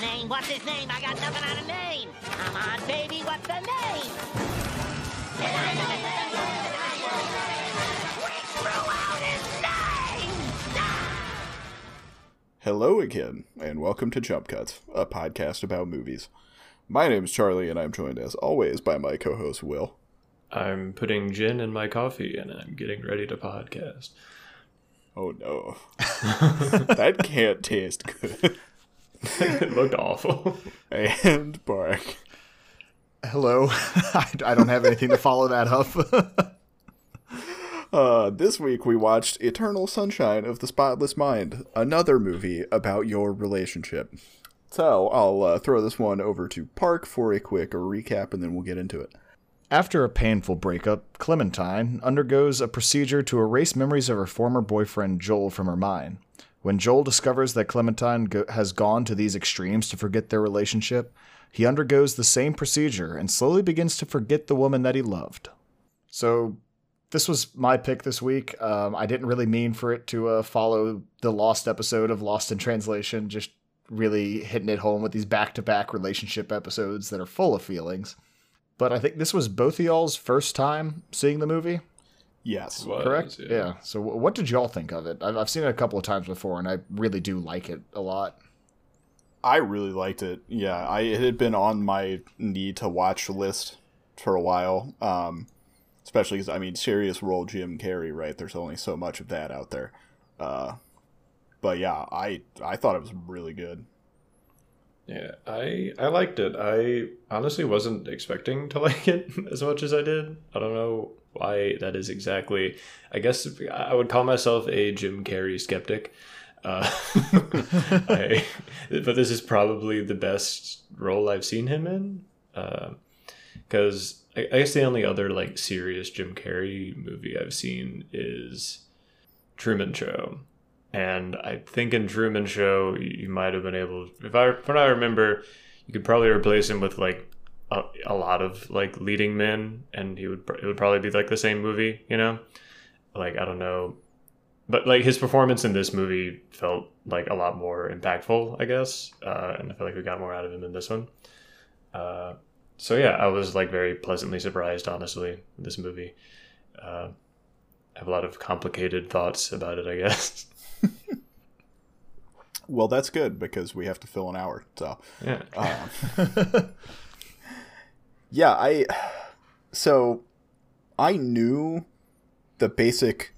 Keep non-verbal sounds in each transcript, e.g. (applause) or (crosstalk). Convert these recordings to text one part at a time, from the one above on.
name? What's his name? I got nothing on a name. Come on, baby, what's the name? We threw out his name! Hello again, and welcome to Jump Cuts, a podcast about movies. My name is Charlie, and I'm joined as always by my co host Will. I'm putting gin in my coffee and I'm getting ready to podcast. Oh no. (laughs) that can't taste good. (laughs) it looked awful. (laughs) And Park. Hello. (laughs) I, I don't have anything to follow that up. Uh, this week we watched Eternal Sunshine of the Spotless Mind, another movie about your relationship. So I'll uh, throw this one over to Park for a quick recap and then we'll get into it. After a painful breakup, Clementine undergoes a procedure to erase memories of her former boyfriend Joel from her mind. When Joel discovers that Clementine go- has gone to these extremes to forget their relationship, he undergoes the same procedure and slowly begins to forget the woman that he loved. So, this was my pick this week. Um, I didn't really mean for it to uh, follow the lost episode of Lost in Translation, just really hitting it home with these back to back relationship episodes that are full of feelings. But I think this was both of y'all's first time seeing the movie, Yes. Was, correct? Yeah. So, wh- what did y'all think of it? I've, I've seen it a couple of times before, and I really do like it a lot. I really liked it. Yeah, I it had been on my need to watch list for a while. Um, especially because I mean, serious role Jim Carrey, right? There's only so much of that out there. Uh, but yeah, I I thought it was really good. Yeah, I I liked it. I honestly wasn't expecting to (laughs) like it as much as I did. I don't know why that is exactly. I guess I would call myself a Jim Carrey skeptic. Uh, (laughs) I, but this is probably the best role I've seen him in. Because I, I guess the only other like serious Jim Carrey movie I've seen is Truman Show. And I think in Truman Show, you might have been able, if I, what I remember, you could probably replace him with like a, a lot of like leading men, and he would, it would probably be like the same movie, you know? Like, I don't know. But like his performance in this movie felt like a lot more impactful, I guess. Uh, and I feel like we got more out of him in this one. Uh, so yeah, I was like very pleasantly surprised, honestly, this movie. Uh, I have a lot of complicated thoughts about it, I guess. (laughs) Well, that's good because we have to fill an hour. So yeah. Um, (laughs) yeah, I so I knew the basic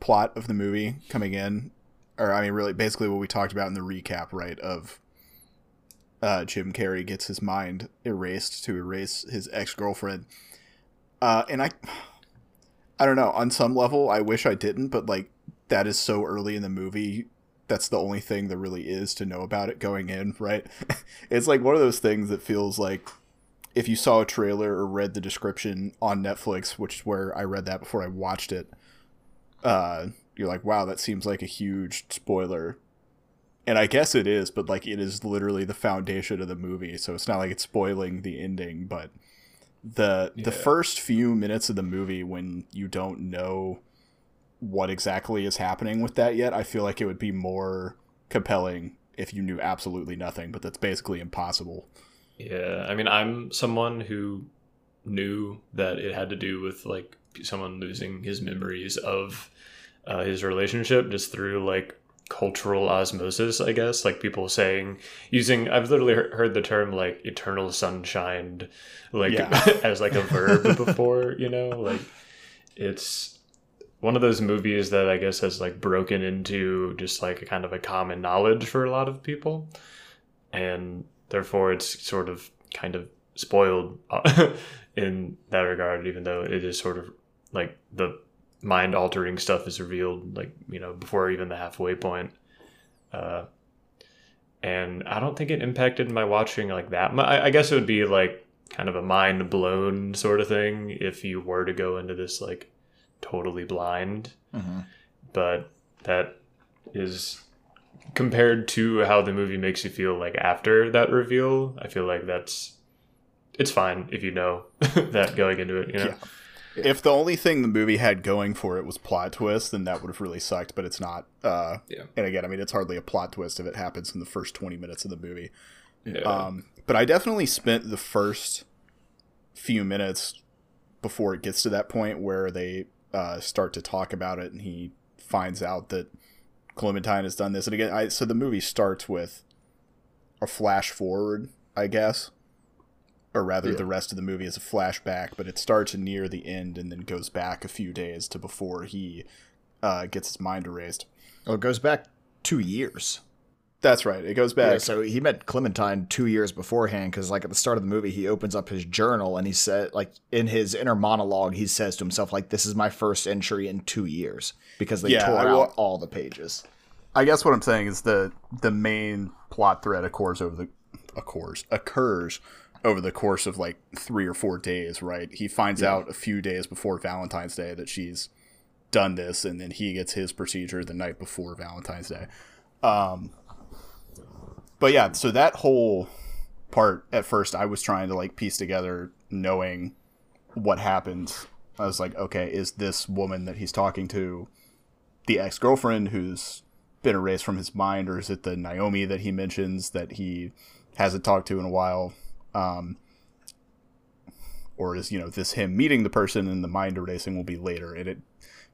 plot of the movie coming in, or I mean, really, basically what we talked about in the recap, right? Of uh, Jim Carrey gets his mind erased to erase his ex girlfriend, uh, and I, I don't know. On some level, I wish I didn't, but like that is so early in the movie. That's the only thing there really is to know about it going in, right? (laughs) it's like one of those things that feels like if you saw a trailer or read the description on Netflix, which is where I read that before I watched it, uh, you're like, wow, that seems like a huge spoiler. And I guess it is, but like it is literally the foundation of the movie, so it's not like it's spoiling the ending, but the the first few minutes of the movie when you don't know what exactly is happening with that yet, I feel like it would be more compelling if you knew absolutely nothing, but that's basically impossible. Yeah, I mean, I'm someone who knew that it had to do with like someone losing his memories of uh, his relationship just through like cultural osmosis, I guess. Like people saying, using, I've literally heard the term like eternal sunshine, like Yeah. (laughs) as like a verb before, you know? Like it's one of those movies that I guess has like broken into just like a kind of a common knowledge for a lot of people. And therefore it's sort of kind of spoiled uh, (laughs) in that regard, even though it is sort of like the mind altering stuff is revealed, like, you know, before even the halfway point. Uh, and I don't think it impacted my watching like that. I, I guess it would be like kind of a mind blown sort of thing if you were to go into this like totally blind. But that is compared to how the movie makes you feel like after that reveal. I feel like that's it's fine if you know (laughs) that going into it. You know. Yeah. if the only thing the movie had going for it was plot twist, then that would have really sucked. But it's not. Uh, Yeah. And again, I mean, it's hardly a plot twist if it happens in the first twenty minutes of the movie. Yeah. Um, but I definitely spent the first few minutes before it gets to that point where they uh, start to talk about it, and he finds out that Clementine has done this. And again, I, so the movie starts with a flash forward, I guess, or rather, Yeah. the rest of the movie is a flashback, but it starts near the end and then goes back a few days to before he uh, gets his mind erased. Oh, it goes back two years. That's right. It goes back. Yeah, so he met Clementine two years beforehand because, like, at the start of the movie, he opens up his journal and he said, like, in his inner monologue, he says to himself, like, "This is my first entry in two years," because they Yeah, tore I will- out all the pages. I guess what I'm saying is the the main plot thread occurs over the occurs occurs over the course of like three or four days, right? He finds out a few days before Valentine's Day that she's done this, and then he gets his procedure the night before Valentine's Day. Um, but yeah, so that whole part at first, I was trying to like piece together, knowing what happened. I was like, okay, is this woman that he's talking to the ex girlfriend who's been erased from his mind, or is it the Naomi that he mentions that he hasn't talked to in a while? Um, or is you know this him meeting the person and the mind erasing will be later? And it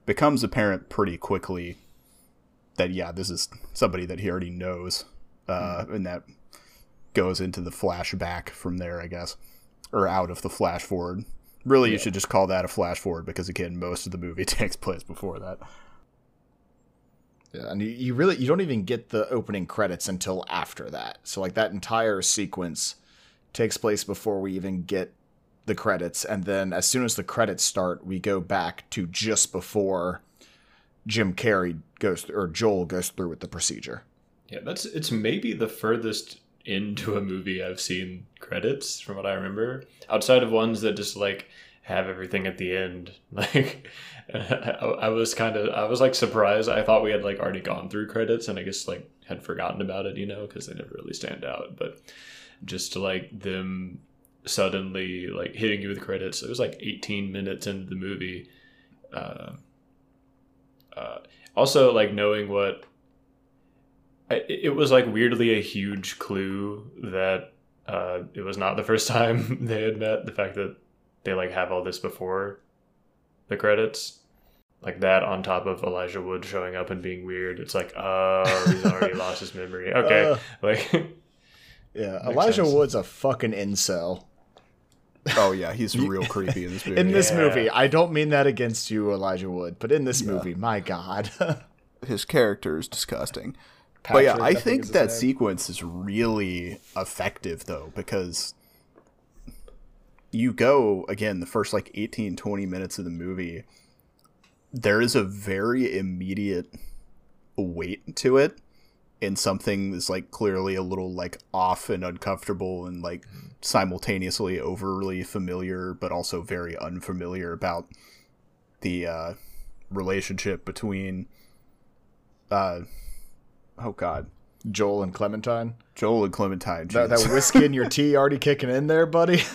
becomes apparent pretty quickly that yeah, this is somebody that he already knows, uh, and that goes into the flashback from there, I guess, or out of the flash forward. Really, you should just call that a flash forward because again, most of the movie (laughs) takes place before that. Yeah, and you, you really you don't even get the opening credits until after that. So like that entire sequence takes place before we even get the credits, and then as soon as the credits start, we go back to just before Jim Carrey goes or Joel goes through with the procedure. Yeah, that's it's maybe the furthest into a movie I've seen credits from what I remember. Outside of ones that just like have everything at the end. (laughs) Like I, I was kind of I was like surprised. I thought we had like already gone through credits and I guess like had forgotten about it, you know, because they never really stand out. But just like them suddenly like hitting you with credits. It was like 18 minutes into the movie. Uh, uh, also, like knowing what it was like weirdly a huge clue that uh, it was not the first (laughs) time they had met. The fact that they like have all this before the credits, like that on top of Elijah Wood showing up and being weird. It's like, oh, he's already (laughs) lost his memory. Okay, Uh, like (laughs) Yeah, Elijah sense. Wood's a fucking incel. Oh yeah, he's real creepy in this movie. In this Yeah. movie, I don't mean that against you, Elijah Wood, but in this movie, my God. his character is disgusting. But yeah, Patrick, I think think that name. sequence is really effective though because you go again the first like 18 20 minutes of the movie there is a very immediate weight to it and something that's like clearly a little like off and uncomfortable and like simultaneously overly familiar but also very unfamiliar about the uh relationship between uh oh god Joel and Clementine. joel and clementine That, that whiskey in your tea (laughs) already kicking in there, buddy? (laughs)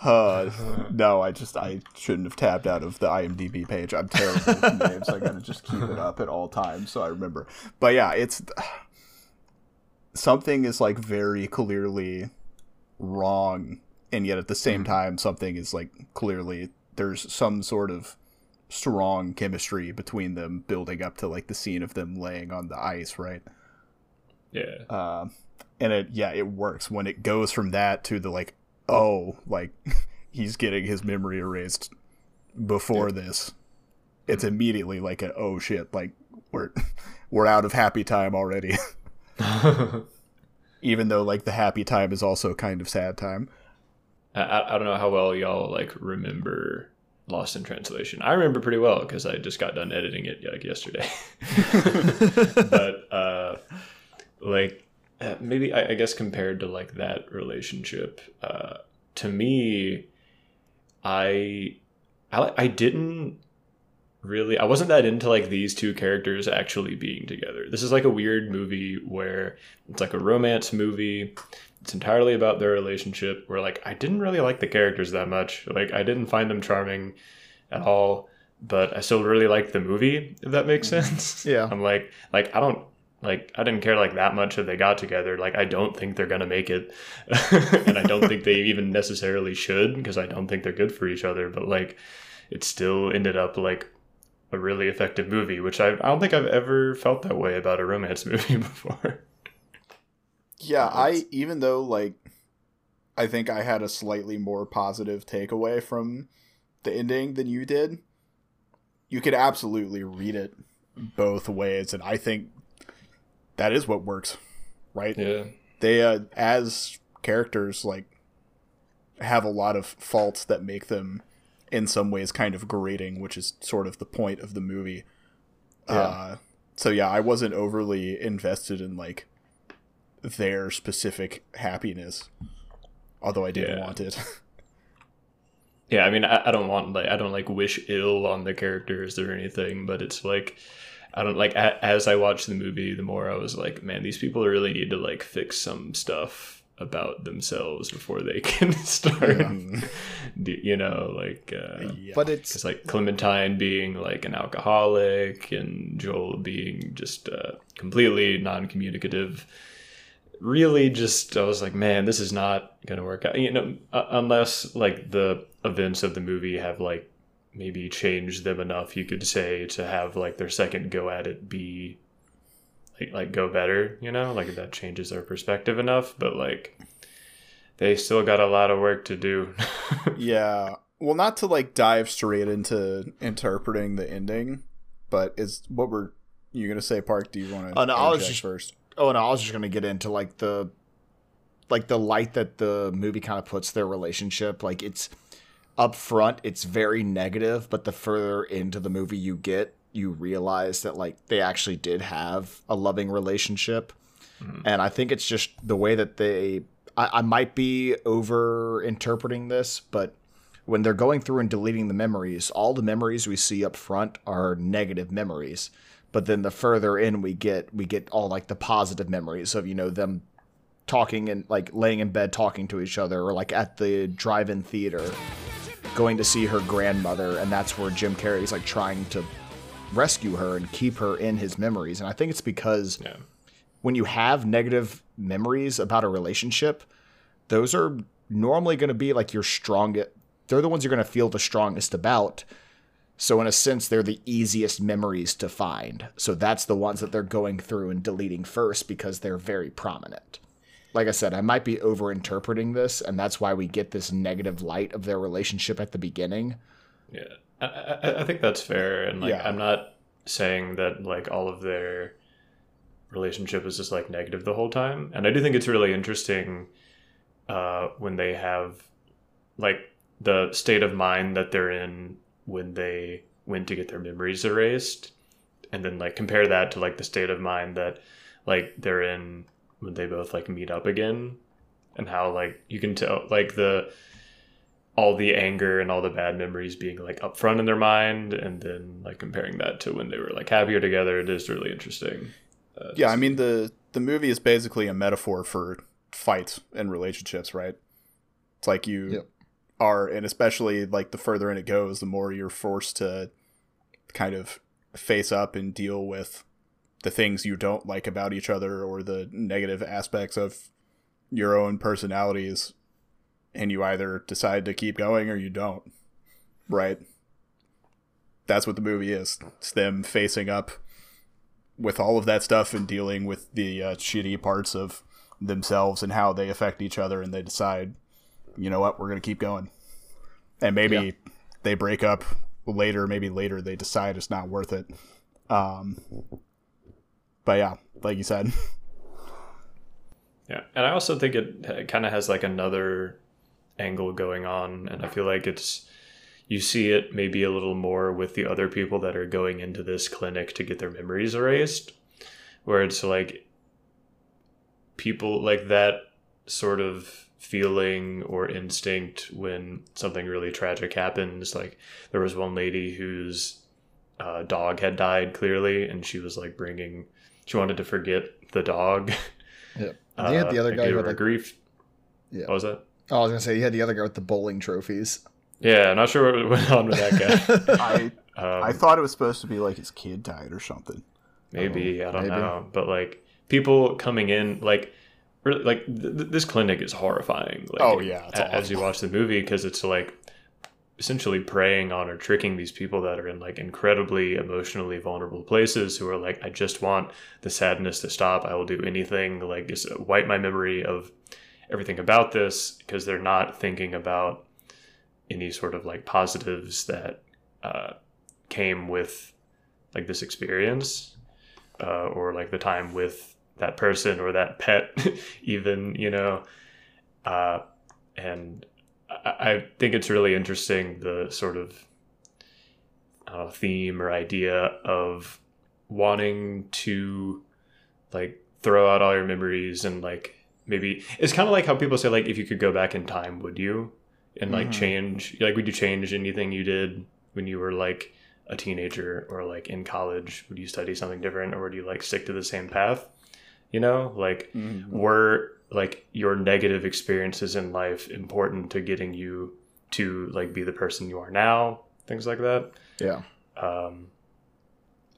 Uh, (laughs) no, I just I shouldn't have tapped out of the IMDb page. I'm terrible with names. I gotta just keep it up at all times so I remember. But yeah, it's (sighs) something is like very clearly wrong, and yet at the same time, something is like clearly there's some sort of strong chemistry between them building up to like the scene of them laying on the ice, right? Yeah, um, and it yeah it works when it goes from that to the like oh like (laughs) he's getting his memory erased before this. It's immediately like a oh shit like we're (laughs) we're out of happy time already. (laughs) Even though like the happy time is also kind of sad time. I- I, I don't know how well y'all like remember Lost in Translation. I remember pretty well because I just got done editing it like yesterday. but uh, like uh, maybe I, I guess compared to like that relationship, uh, to me, I, I I didn't really I wasn't that into like these two characters actually being together. This is like a weird movie where it's like a romance movie. It's entirely about their relationship where like I didn't really like the characters that much. Like I didn't find them charming. at all. But I still really liked the movie, if that makes sense. Yeah. (laughs) I'm like, like I don't like I didn't care like that much if they got together. Like I don't think they're gonna make it, (laughs) and I don't think they even necessarily should because I don't think they're good for each other. But like, it still ended up like a really effective movie, which I, I don't think I've ever felt that way about a romance (laughs) movie before. Yeah, I even though like I think I had a slightly more positive takeaway from the ending than you did. You could absolutely read it both ways and I think that is what works, right? Yeah. They uh, as characters like have a lot of faults that make them in some ways kind of grating, which is sort of the point of the movie. Yeah. Uh, so yeah, I wasn't overly invested in like their specific happiness, although I did Yeah. want it. (laughs) Yeah, I mean, I, I don't want like I don't like wish ill on the characters or anything, but it's like I don't like a, as I watched the movie, the more I was like, man, these people really need to like fix some stuff about themselves before they (laughs) can start. (laughs) Do- you know, like uh, yeah. But it's it's like Clementine being like an alcoholic and Joel being just uh, completely non-communicative. Really, just I was like, man, this is not gonna work out. You know, uh, unless like the events of the movie have like maybe change them enough, you could say to have like their second go at it be like like go better. You know, like that changes their perspective enough. But like, they still got a lot of work to do. (laughs) yeah. Well, not to like dive straight into interpreting the ending, but is what were you gonna say, Park? Do you want to? Oh, no, I was just- first. oh no, I was just gonna get into like the like the light that the movie kind of puts their relationship. Like it's up front, it's very negative, but the further into the movie you get, you realize that like they actually did have a loving relationship. Mm-hmm. And I think it's just the way that they I, I might be over interpreting this, but when they're going through and deleting the memories, all the memories we see up front are negative memories. But then the further in we get, we get all like the positive memories of, you know, them talking and like laying in bed talking to each other or like at the drive-in theater going to see her grandmother and that's where Jim Carrey's like trying to rescue her and keep her in his memories. And I think it's because yeah. when you have negative memories about a relationship, those are normally going to be like your strongest. They're the ones you're going to feel the strongest about. So in a sense, they're the easiest memories to find. So that's the ones that they're going through and deleting first because they're very prominent. Like I said, I might be overinterpreting this, and that's why we get this negative light of their relationship at the beginning. Yeah, I, I, I think that's fair, and like Yeah. I'm not saying that like all of their relationship is just like negative the whole time, and I do think it's really interesting uh, when they have like the state of mind that they're in when they went to get their memories erased, and then like compare that to like the state of mind that like they're in when they both like meet up again, and how like you can tell like the all the anger and all the bad memories being like up front in their mind and then like comparing that to when they were like happier together it is really interesting uh, Yeah, I mean the the movie is basically a metaphor for fights and relationships, right? It's like you Yep. are, and especially like the further in it goes, the more you're forced to kind of face up and deal with the things you don't like about each other or the negative aspects of your own personalities, and you either decide to keep going or you don't, right? That's what the movie is. It's them facing up with all of that stuff and dealing with the uh, shitty parts of themselves and how they affect each other and they decide you know what we're going to keep going and maybe Yeah. they break up later maybe later they decide it's not worth it um but yeah like you said. (laughs) Yeah and i also think it kind of has like another angle going on and i feel like it's you see it maybe a little more with the other people that are going into this clinic to get their memories erased where it's like people like that sort of feeling or instinct when something really tragic happens like there was one lady whose uh, dog had died clearly and she was like bringing she wanted to forget the dog (laughs) Yeah. They had the other uh, guy gave who her had, like- grief Yeah. what was that Oh, I was gonna say you had the other guy with the bowling trophies. Yeah, I'm not sure what went on with that (laughs) I guy. Um, I thought it was supposed to be like his kid died or something. maybe I don't maybe. know, but like people coming in, like really, like th- th- this clinic is horrifying. Like, Oh, yeah, it's a- as you watch the movie because it's like essentially preying on or tricking these people that are in like incredibly emotionally vulnerable places who are like i just want the sadness to stop. I will do anything like just wipe my memory of everything about this because they're not thinking about any sort of like positives that uh, came with like this experience uh, or like the time with that person or that pet (laughs) even you know? Uh, and I, I think it's really interesting the sort of uh, theme or idea of wanting to like throw out all your memories and like maybe it's kind of like how people say like if you could go back in time would you? And like Mhm. change like would you change anything you did when you were like a teenager or like in college? Would you study something different or would you like stick to the same path? You know like were like your negative experiences in life important to getting you to like be the person you are now things like that Yeah. um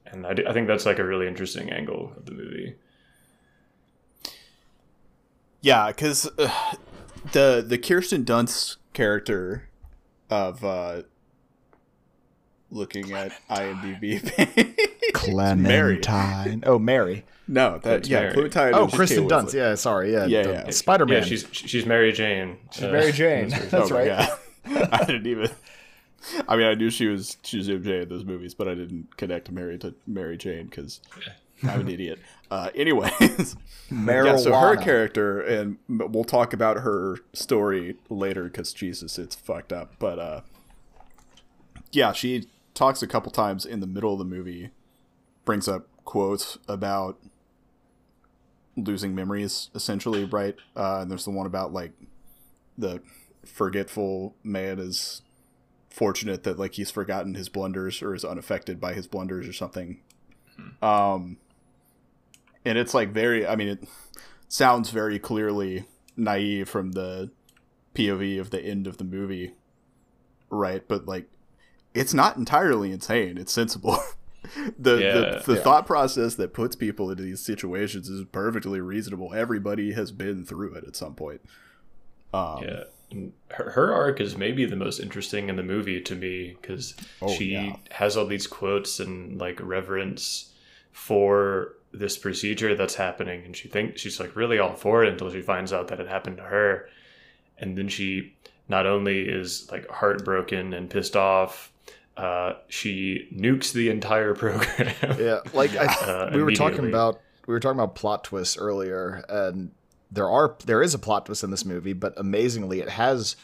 and I, do- I think that's like a really interesting angle of the movie Yeah, because uh, the the Kirsten Dunst character of uh, looking at IMDb. (laughs) Clementine. Oh, Mary. no, that yeah, Mary. Clementine. Oh, Kristen Dunst. Yeah, sorry. Yeah. Yeah, yeah. Spider Man. yeah she's she's mary jane She's Uh, Mary Jane. that's- That's Oh right. God. (laughs) I didn't even. I mean, I knew she was she was MJ in those movies, but I didn't connect Mary to Mary Jane because I'm an idiot. Uh, anyways, Marijuana. (laughs) yeah. So her character, and we'll talk about her story later because Jesus, it's fucked up. But uh, yeah, she talks a couple times in the middle of the movie, brings up quotes about losing memories, essentially, right? Uh, and there's the one about like the forgetful man is fortunate that like he's forgotten his blunders or is unaffected by his blunders or something. Um, and it's like very. I mean, it sounds very clearly naive from the POV of the end of the movie, right? But like, it's not entirely insane. It's sensible. (laughs) (laughs) the Yeah, the, the yeah. thought process that puts people into these situations is perfectly reasonable. Everybody has been through it at some point. Um, yeah her, her arc is maybe the most interesting in the movie to me because Oh, she yeah. has all these quotes and like reverence for this procedure that's happening and she thinks she's like really all for it until she finds out that it happened to her and then she not only is like heartbroken and pissed off uh, she nukes the entire (laughs) program. Yeah, like I, Uh, we were talking about we were talking about plot twists earlier, and there are there is a plot twist in this movie, but amazingly, it has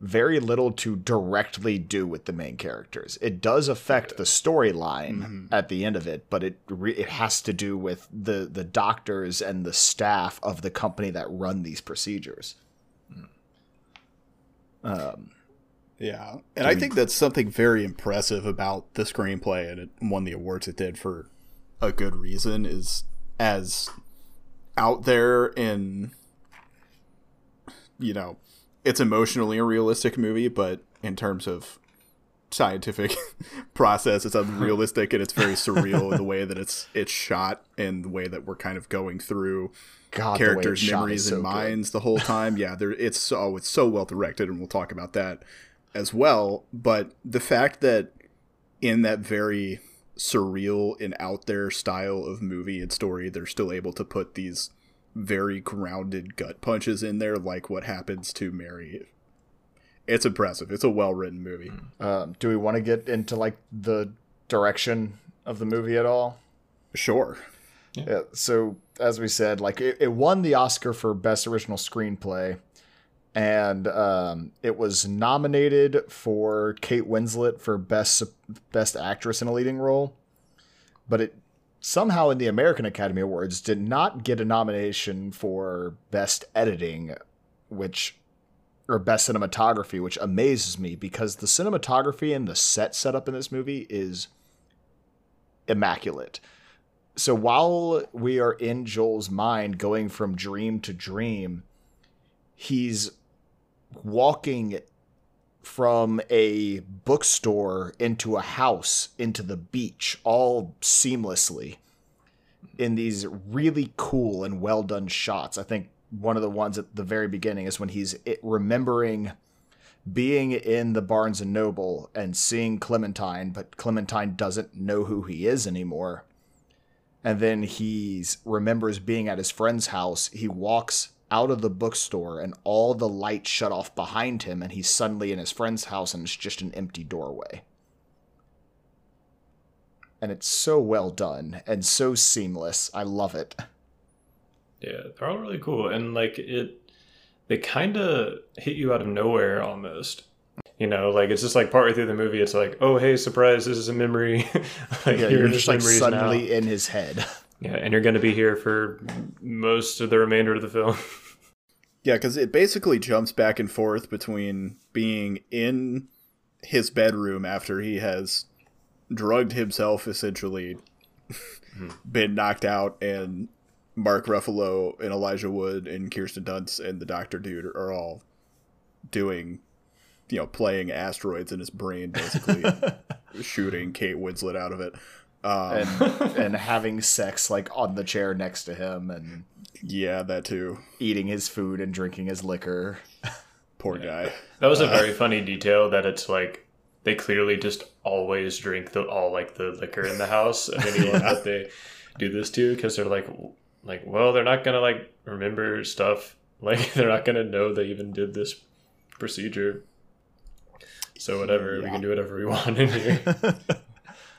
very little to directly do with the main characters. It does affect the storyline at the end of it, but it re- it has to do with the the doctors and the staff of the company that run these procedures. Um, Yeah, and I think that's something very impressive about the screenplay, and it won the awards it did for a good reason. Is as out there in, you know, it's emotionally a realistic movie, but in terms of scientific (laughs) process, it's unrealistic and it's very surreal in the way that it's it's shot and the way that we're kind of going through God, the way it's characters' memories so and good. minds the whole time. yeah, there it's so oh, it's so well directed, and we'll talk about that as well. But the fact that in that very surreal and out there style of movie and story, they're still able to put these very grounded gut punches in there, like what happens to Mary. It's impressive. It's a well written movie. um, do we want to get into like the direction of the movie at all? Sure. Yeah, so as we said, like it, it won the Oscar for Best Original Screenplay, and um, it was nominated for Kate Winslet for Best Best Actress in a Leading Role, but it somehow in the American Academy Awards did not get a nomination for Best Editing, which or Best Cinematography, which amazes me because the cinematography and the set setup in this movie is immaculate. So while we are in Joel's mind going from dream to dream, he's walking from a bookstore into a house into the beach all seamlessly in these really cool and well done shots. I think one of the ones at the very beginning is when he's remembering being in the Barnes and Noble and seeing Clementine, but Clementine doesn't know who he is anymore. And then he remembers being at his friend's house. He walks out of the bookstore and all the lights shut off behind him, and he's suddenly in his friend's house and it's just an empty doorway. And it's so well done and so seamless. I love it. Yeah, they're all really cool, and like it, they kind of hit you out of nowhere almost. You know, like it's just like partway through the movie, it's like, oh hey, surprise, this is a memory. (laughs) like yeah, you're just like suddenly now. in his head. Yeah, and you're going to be here for most of the remainder of the film. (laughs) yeah, because it basically jumps back and forth between being in his bedroom after he has drugged himself, essentially, mm-hmm. been knocked out, and Mark Ruffalo and Elijah Wood and Kirsten Dunst and the Doctor Dude are all doing, you know, playing asteroids in his brain, basically (laughs) shooting Kate Winslet out of it, um, and (laughs) and having sex like on the chair next to him, and yeah, that too, eating his food and drinking his liquor. Poor yeah. guy. That was a uh, very funny detail. That it's like they clearly just always drink the all like the liquor in the house of anyone (laughs) yeah. that they do this to because they're like like, well, they're not gonna like remember stuff. (laughs) Like, they're not gonna know they even did this procedure. So whatever, yeah. we can do whatever we want in here. (laughs)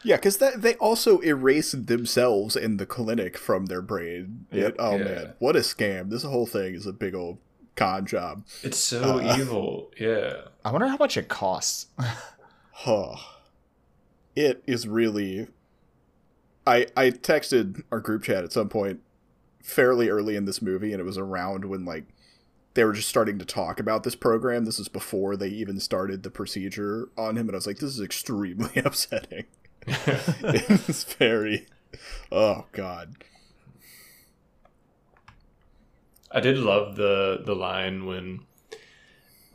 yeah, because they also erased themselves in the clinic from their brain. Yep. oh yeah. man, what a scam! This whole thing is a big old con job. It's so uh, (laughs) evil. Yeah. I wonder how much it costs. (laughs) huh. It is really. I I texted our group chat at some point fairly early in this movie, and it was around when like they were just starting to talk about this program. This is before they even started the procedure on him, and I was like, this is extremely (laughs) upsetting. (laughs) it's very, oh god. I did love the the line when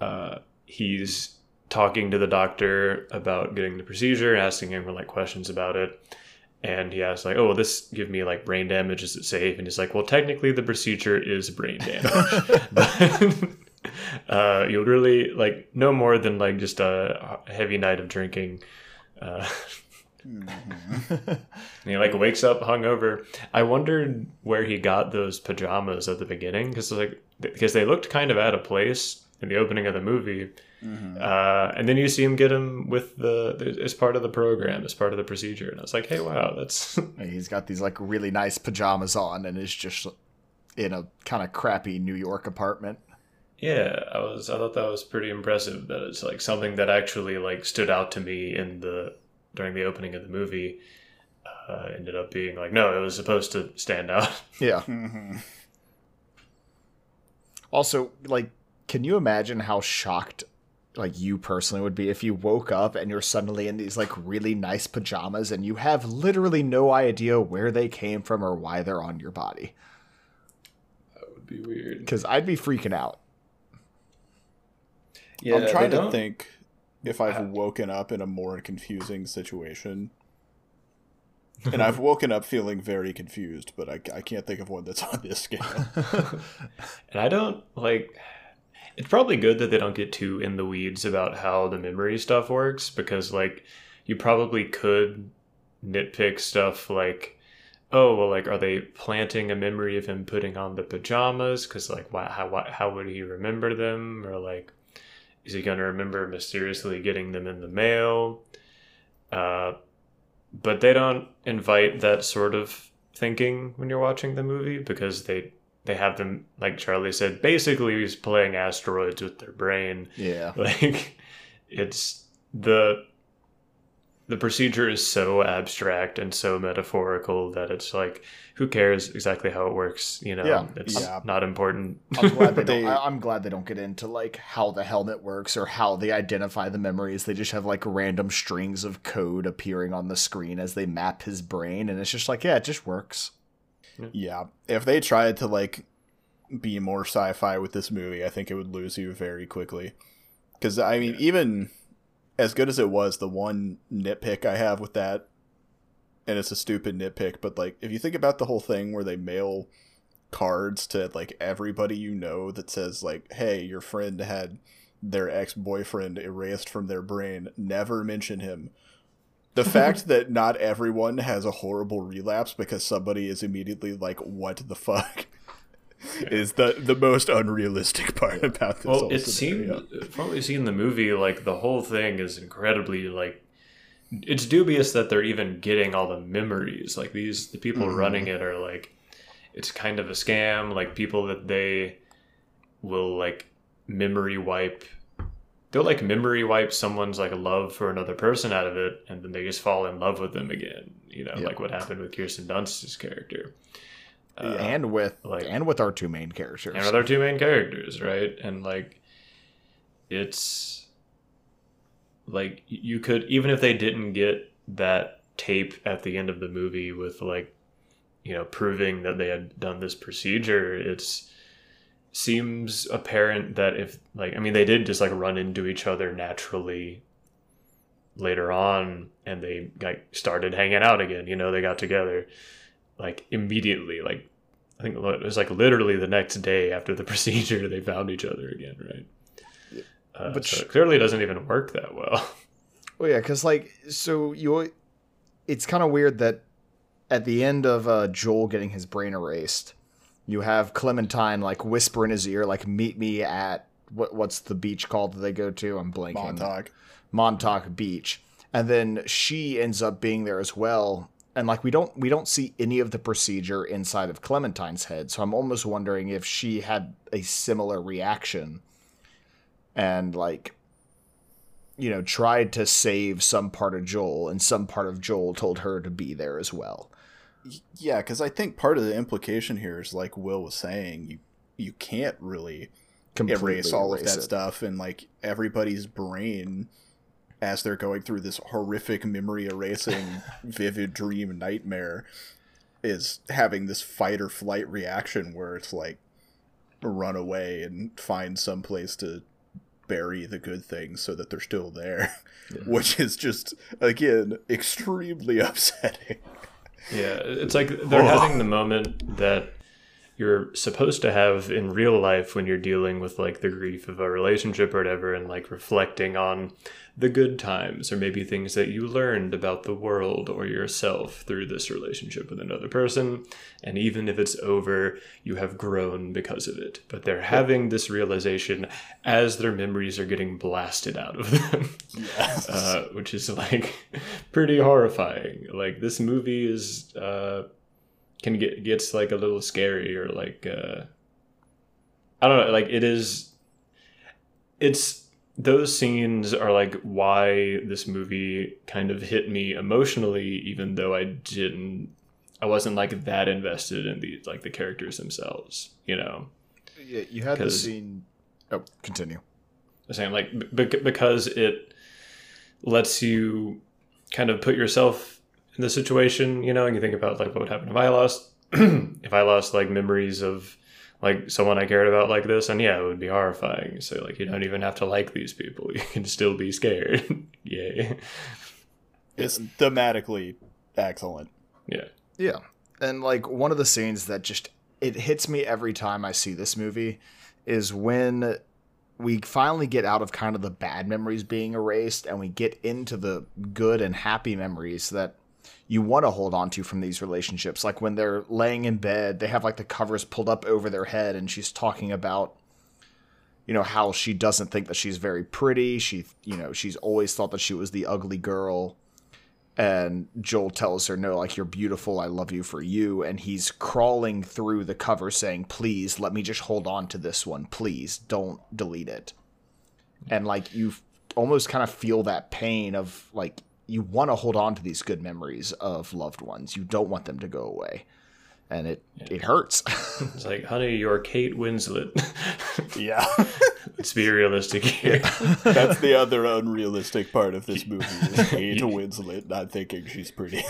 uh, he's talking to the doctor about getting the procedure asking him for like questions about it and he asks like, "Oh, will this give me like brain damage? Is it safe?" And he's like, "Well, technically, the procedure is brain damage, (laughs) but (laughs) uh, you'll really like no more than like just a heavy night of drinking." Uh, mm-hmm. (laughs) and he like wakes up hungover. I wondered where he got those pajamas at the beginning because like because they looked kind of out of place in the opening of the movie Mm-hmm. Uh, and then you see him get him with the as part of the program, as part of the procedure, and I was like, "Hey, wow, that's." (laughs) He's got these like really nice pajamas on, and is just in a kind of crappy New York apartment. Yeah, I was. I thought that was pretty impressive. That it's like something that actually like stood out to me in the during the opening of the movie. Uh, ended up being like, no, it was supposed to stand out. (laughs) Yeah. Mm-hmm. Also, like, can you imagine how shocked like you personally would be if you woke up and you're suddenly in these like really nice pajamas and you have literally no idea where they came from or why they're on your body. That would be weird. Because I'd be freaking out. Yeah, I'm trying to think if I've uh, woken up in a more confusing situation. (laughs) and I've woken up feeling very confused, but I, I can't think of one that's (laughs) on this scale. (laughs) and I don't like it's probably good that they don't get too in the weeds about how the memory stuff works because like you probably could nitpick stuff like oh well like are they planting a memory of him putting on the pajamas because like why, how, why, how would he remember them or like is he going to remember mysteriously getting them in the mail uh, but they don't invite that sort of thinking when you're watching the movie because they they have them like Charlie said, basically he's playing asteroids with their brain. Yeah. (laughs) Like it's the the procedure is so abstract and so metaphorical that it's like who cares exactly how it works you know yeah, it's yeah. not important I'm glad they, (laughs) I'm glad they don't get into like how the helmet works or how they identify the memories they just have like random strings of code appearing on the screen as they map his brain and it's just like yeah it just works yeah. If they tried to like be more sci-fi with this movie, I think it would lose you very quickly. Because I mean, even as good as it was, the one nitpick I have with that, and it's a stupid nitpick, but like if you think about the whole thing where they mail cards to like everybody you know that says like, "Hey, your friend had their ex boyfriend erased from their brain. Never mention him." The (laughs) fact that not everyone has a horrible relapse because somebody is immediately like, "What the fuck." (laughs) is the the most unrealistic part about this. Well, whole it scenario. seemed from what we see in the movie, like the whole thing is incredibly like it's dubious that they're even getting all the memories. Like these, the people Mhm. running it are like it's kind of a scam. Like people that they will like memory wipe. They'll like memory wipe someone's like a love for another person out of it, and then they just fall in love with them again. You know, Yep. like what happened with Kirsten Dunst's character. Uh, and with like- and with our two main characters. and with our two main characters, right? And like, it's like you could even if they didn't get that tape at the end of the movie with like, you know, proving that they had done this procedure, it's seems apparent that if like I mean they did just like run into each other naturally later on and they like started hanging out again you know they got together like immediately like I think it was like literally the next day after the (laughs) procedure they found each other again, right? Uh, But so it clearly doesn't even work that well. (laughs) Well, yeah, because like, so you, it's kind of weird that at the end of uh, Joel getting his brain erased, you have Clementine like whisper in his ear, like, "Meet me at what? What's the beach called that they go to? I'm blanking. Montauk. Montauk Beach, and then she ends up being there as well. And like, we don't we don't see any of the procedure inside of Clementine's head, so I'm almost wondering if she had a similar reaction, and like you know, tried to save some part of Joel, and some part of Joel told her to be there as well. Yeah, because I think part of the implication here is like Will was saying, you you can't really erase all of that it. stuff, and like everybody's brain as they're going through this horrific memory erasing (laughs) vivid dream nightmare is having this fight or flight reaction where it's like run away and find some place to bury the good things so that they're still there. (laughs) Which is just again extremely upsetting. Yeah, it's like they're having the moment that you're supposed to have in real life when you're dealing with like the grief of a relationship or whatever and like reflecting on the good times or maybe things that you learned about the world or yourself through this relationship with another person. And even if it's over you have grown because of it. But they're having this realization as their memories are getting blasted out of them. (laughs) Uh, which is like (laughs) pretty horrifying. Like this movie is uh can get gets like a little scary or like uh I don't know, like it is it's those scenes are like why this movie kind of hit me emotionally even though I didn't I wasn't like that invested in the like the characters themselves, you know. Yeah, you had the scene. Oh, continue. I'm saying like b- because it lets you kind of put yourself in the situation, you know, and you think about like what would happen if I lost (clears throat) if I lost like memories of like someone I cared about like this, and yeah, it would be horrifying. So like you don't even have to like these people; (laughs) you can still be scared. (laughs) Yay! it's thematically excellent Yeah, Yeah. And like one of the scenes that just it hits me every time I see this movie is when we finally get out of kind of the bad memories being erased and we get into the good and happy memories that you want to hold on to from these relationships. Like when they're laying in bed, they have like the covers pulled up over their head and she's talking about you know how she doesn't think that she's very pretty. She you know, she's always thought that she was the ugly girl and Joel tells her, "No, like you're beautiful. I love you for you." And he's crawling through the cover, saying, "Please let me just hold on to this one. Please don't delete it." And like you almost kind of feel that pain of like you want to hold on to these good memories of loved ones. You don't want them to go away, and it it hurts. (laughs) it's like, honey, you're Kate Winslet. (laughs) yeah (laughs) Let's be realistic here. that's the other unrealistic part of this movie is Kate Winslet not thinking she's pretty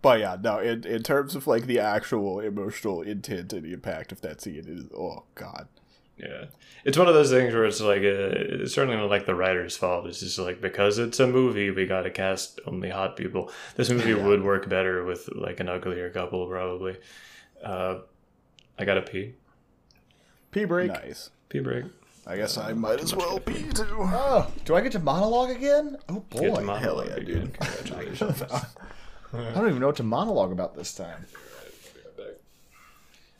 but yeah no in, in terms of like the actual emotional intent and the impact of that scene is oh god Yeah, it's one of those things where it's like uh, it's certainly not like the writer's fault. It's just like because it's a movie, we got to cast only hot people. This movie would work better with like an uglier couple, probably. Uh, I gotta pee. Pee break. Nice. Pee break. I guess I might as well be too. Oh, do I get to monologue again? Oh Get to boy, monologue hell yeah, again. dude. Congratulations. (laughs) I don't even know what to monologue about this time.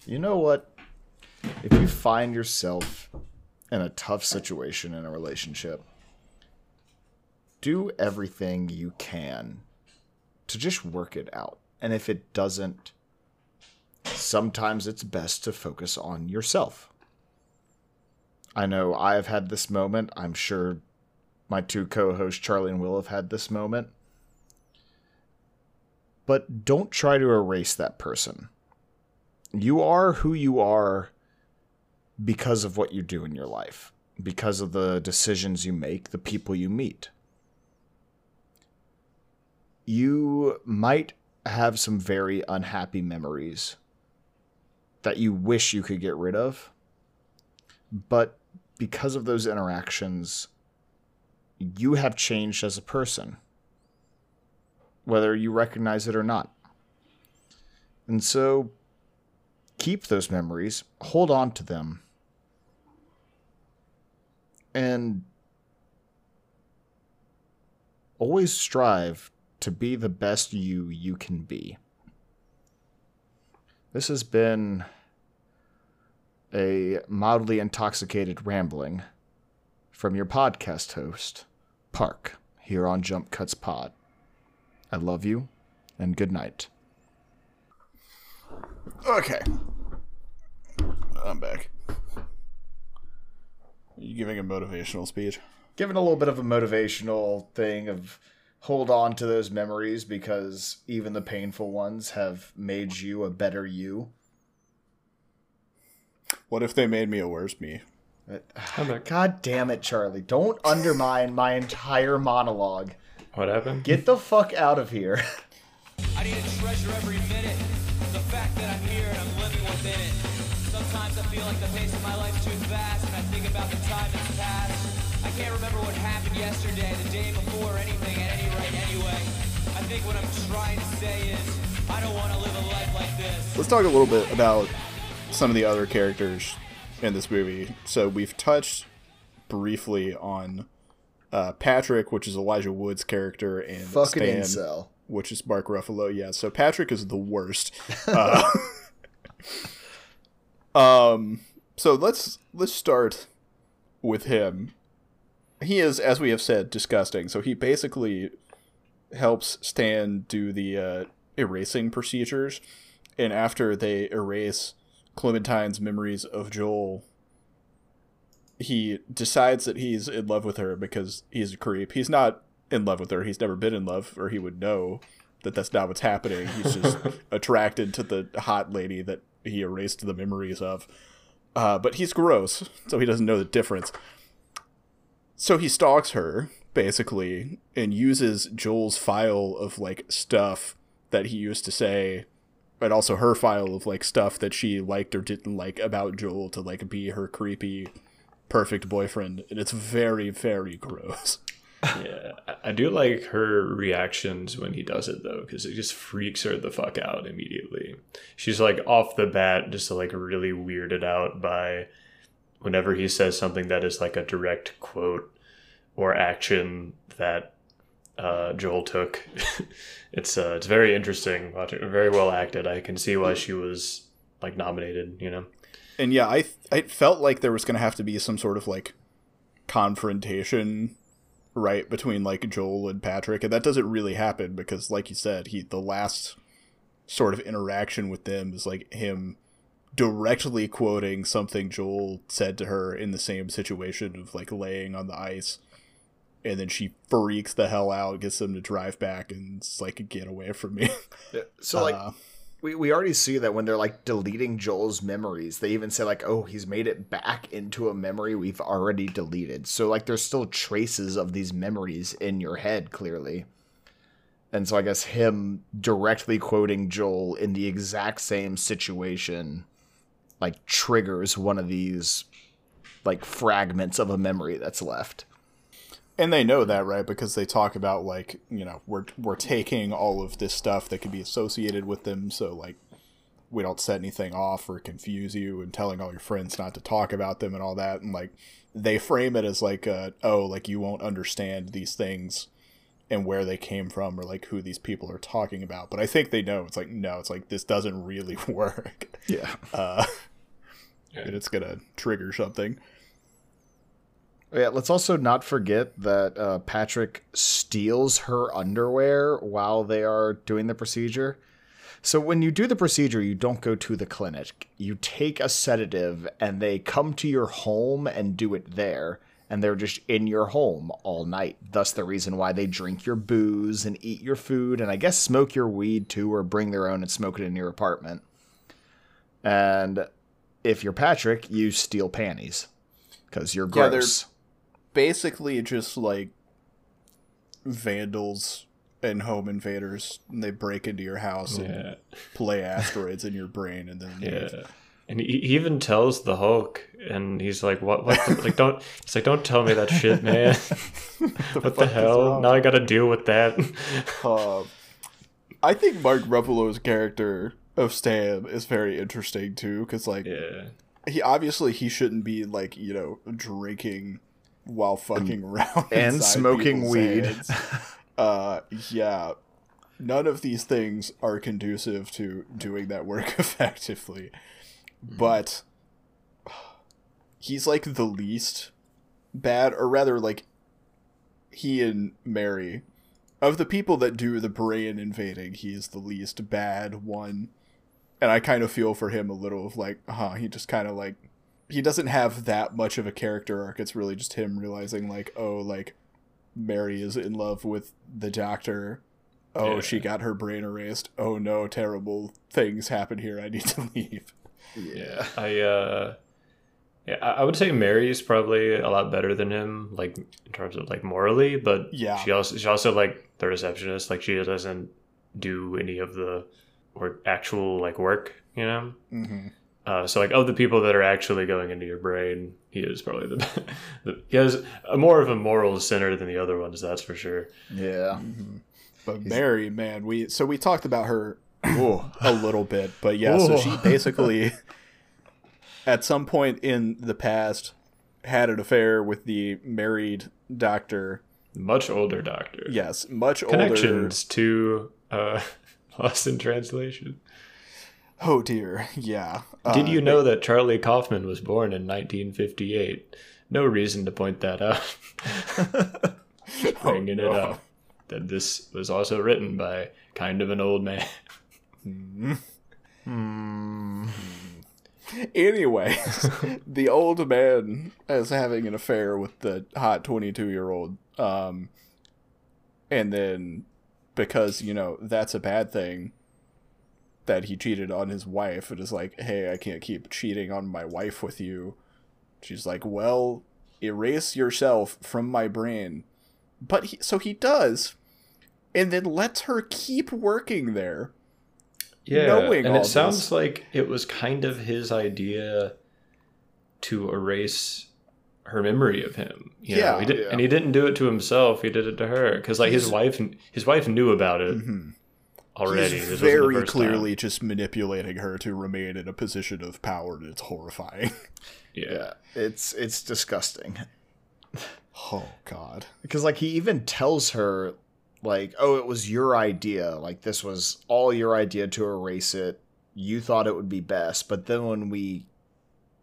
You know what? If you find yourself in a tough situation in a relationship, do everything you can to just work it out. And if it doesn't, sometimes it's best to focus on yourself. I know I have had this moment. I'm sure my two co hosts, Charlie and Will, have had this moment. But don't try to erase that person. You are who you are because of what you do in your life, because of the decisions you make, the people you meet. You might have some very unhappy memories that you wish you could get rid of, but because of those interactions, you have changed as a person, whether you recognize it or not. And so keep those memories, hold on to them, and always strive to be the best you you can be. This has been a mildly intoxicated rambling from your podcast host, Park, here on Jump Cuts Pod. I love you, and good night. Okay. I'm back. You giving a motivational speech? Giving a little bit of a motivational thing of hold on to those memories because even the painful ones have made you a better you. What if they made me a worse me? (sighs) I'm. God damn it, Charlie. Don't undermine my entire monologue. What happened? Get the fuck out of here. (laughs) I need to treasure every minute. The fact that I'm here and I'm living within it. Sometimes I feel like the pace of my life's too fast, and I think about the time that's passed. I can't remember what happened yesterday, the day before, or anything at any rate anyway. I think what I'm trying to say is, I don't want to live a life like this. Let's talk a little bit about some of the other characters in this movie. So we've touched briefly on uh, Patrick, which is Elijah Wood's character, and Fucking Stan, incel. which is Mark Ruffalo. Yeah, so Patrick is the worst. (laughs) Uh, (laughs) um, so let's let's start with him. He is, as we have said, disgusting. So he basically helps Stan do the uh, erasing procedures, and after they erase Clementine's memories of Joel, he decides that he's in love with her because he's a creep. He's not in love with her. He's never been in love, or he would know that that's not what's happening. He's just (laughs) attracted to the hot lady that he erased the memories of. Uh, but he's gross, so he doesn't know the difference. So he stalks her, basically, and uses Joel's file of, like, stuff that he used to say, and also her file of, like, stuff that she liked or didn't like about Joel to, like, be her creepy, perfect boyfriend. And it's very, very (laughs) gross. Yeah, I- do like her reactions when he does it though, because it just freaks her the fuck out immediately. She's like off the bat, just like really weirded out by whenever he says something that is like a direct quote or action that uh, Joel took. (laughs) it's uh, it's very interesting, very well acted. I can see why she was like nominated. You know, and yeah, I I felt like there was gonna have to be some sort of like confrontation, right, between like Joel and Patrick, and that doesn't really happen because, like you said, he the last sort of interaction with them is like him directly quoting something Joel said to her in the same situation of like laying on the ice. And then she freaks the hell out, gets them to drive back, and it's like, get away from me. So like Uh, we, we already see that when they're like deleting Joel's memories, they even say like, "Oh, he's made it back into a memory we've already deleted." So like, there's still traces of these memories in your head, clearly. And so I guess him directly quoting Joel in the exact same situation, like triggers one of these like fragments of a memory that's left. And they know that, right? Because they talk about like, you know, we're we're taking all of this stuff that could be associated with them, so like we don't set anything off or confuse you and telling all your friends not to talk about them and all that and like they frame it as like uh oh, like you won't understand these things and where they came from or like who these people are talking about. But I think they know it's like no, it's like this doesn't really (laughs) work. Yeah. Uh Yeah. and it's gonna trigger something. Yeah, let's also not forget that uh, Patrick steals her underwear while they are doing the procedure. So when you do the procedure, you don't go to the clinic. You take a sedative and they come to your home and do it there. And they're just in your home all night. Thus, the reason why they drink your booze and eat your food and I guess smoke your weed too, or bring their own and smoke it in your apartment. And if you're Patrick, you steal panties because you're Yeah, gross. Basically just like vandals and home invaders and they break into your house and play asteroids in your brain and then leave. Yeah. And he even tells the Hulk, and he's like, "What? What? The, like, don't." He's like, "Don't tell me that shit, (laughs) man. what the hell? Now I got to deal with that." Uh, I think Mark Ruffalo's character of Stan is very interesting too because like yeah. he obviously he shouldn't be like you know drinking while fucking (laughs) around and smoking weed. uh yeah. None of these things are conducive to doing that work (laughs) effectively. But he's like the least bad or rather like he and mary. Of the people that do the brain invading he is the least bad one. And i kind of feel for him a little of like huh he just kind of like he doesn't have that much of a character arc it's really just him realizing like oh like mary is in love with the doctor oh Yeah. she got her brain erased oh no terrible things happen here i need to (laughs) leave Yeah, I uh, yeah, I I would say Mary's probably a lot better than him, like in terms of like morally. But Yeah. she also she also like the receptionist. Like she doesn't do any of the or actual like work, you know. mm-hmm. Uh, so like of the people that are actually going into your brain, he is probably the, (laughs) the he has a more of a moral center than the other ones. That's for sure. Yeah. but mary man we so we talked about her Ooh. a little bit but yeah so she (laughs) basically at some point in the past had an affair with the married doctor Much older doctor. yes much older Connections to uh, (laughs) Lost in Translation. Oh dear (laughs) yeah Did Uh, you know that Charlie Kaufman was born in 1958? No reason to point that out. (laughs) Bringing Oh, no. it up. That this was also written by kind of an old man. (laughs) Anyway, the old man is having an affair with the hot 22 year old. Um, and then, because, you know, that's a bad thing that he cheated on his wife, it is like, hey, I can't keep cheating on my wife with you. She's like, well, erase yourself from my brain. But he, so he does, and then lets her keep working there. Yeah, Knowing and it sounds like it was kind of his idea to erase her memory of him. Yeah, know? he did, yeah. and he didn't do it to himself. He did it to her because, like, his wife, his wife knew about it mm-hmm. Already. He's This wasn't the very first time. clearly just manipulating her to remain in a position of power, and it's horrifying. (laughs) yeah. It's it's disgusting. oh God. Because like he even tells her like, "Oh, it was your idea. Like this was all your idea to erase it. You thought it would be best." But then when we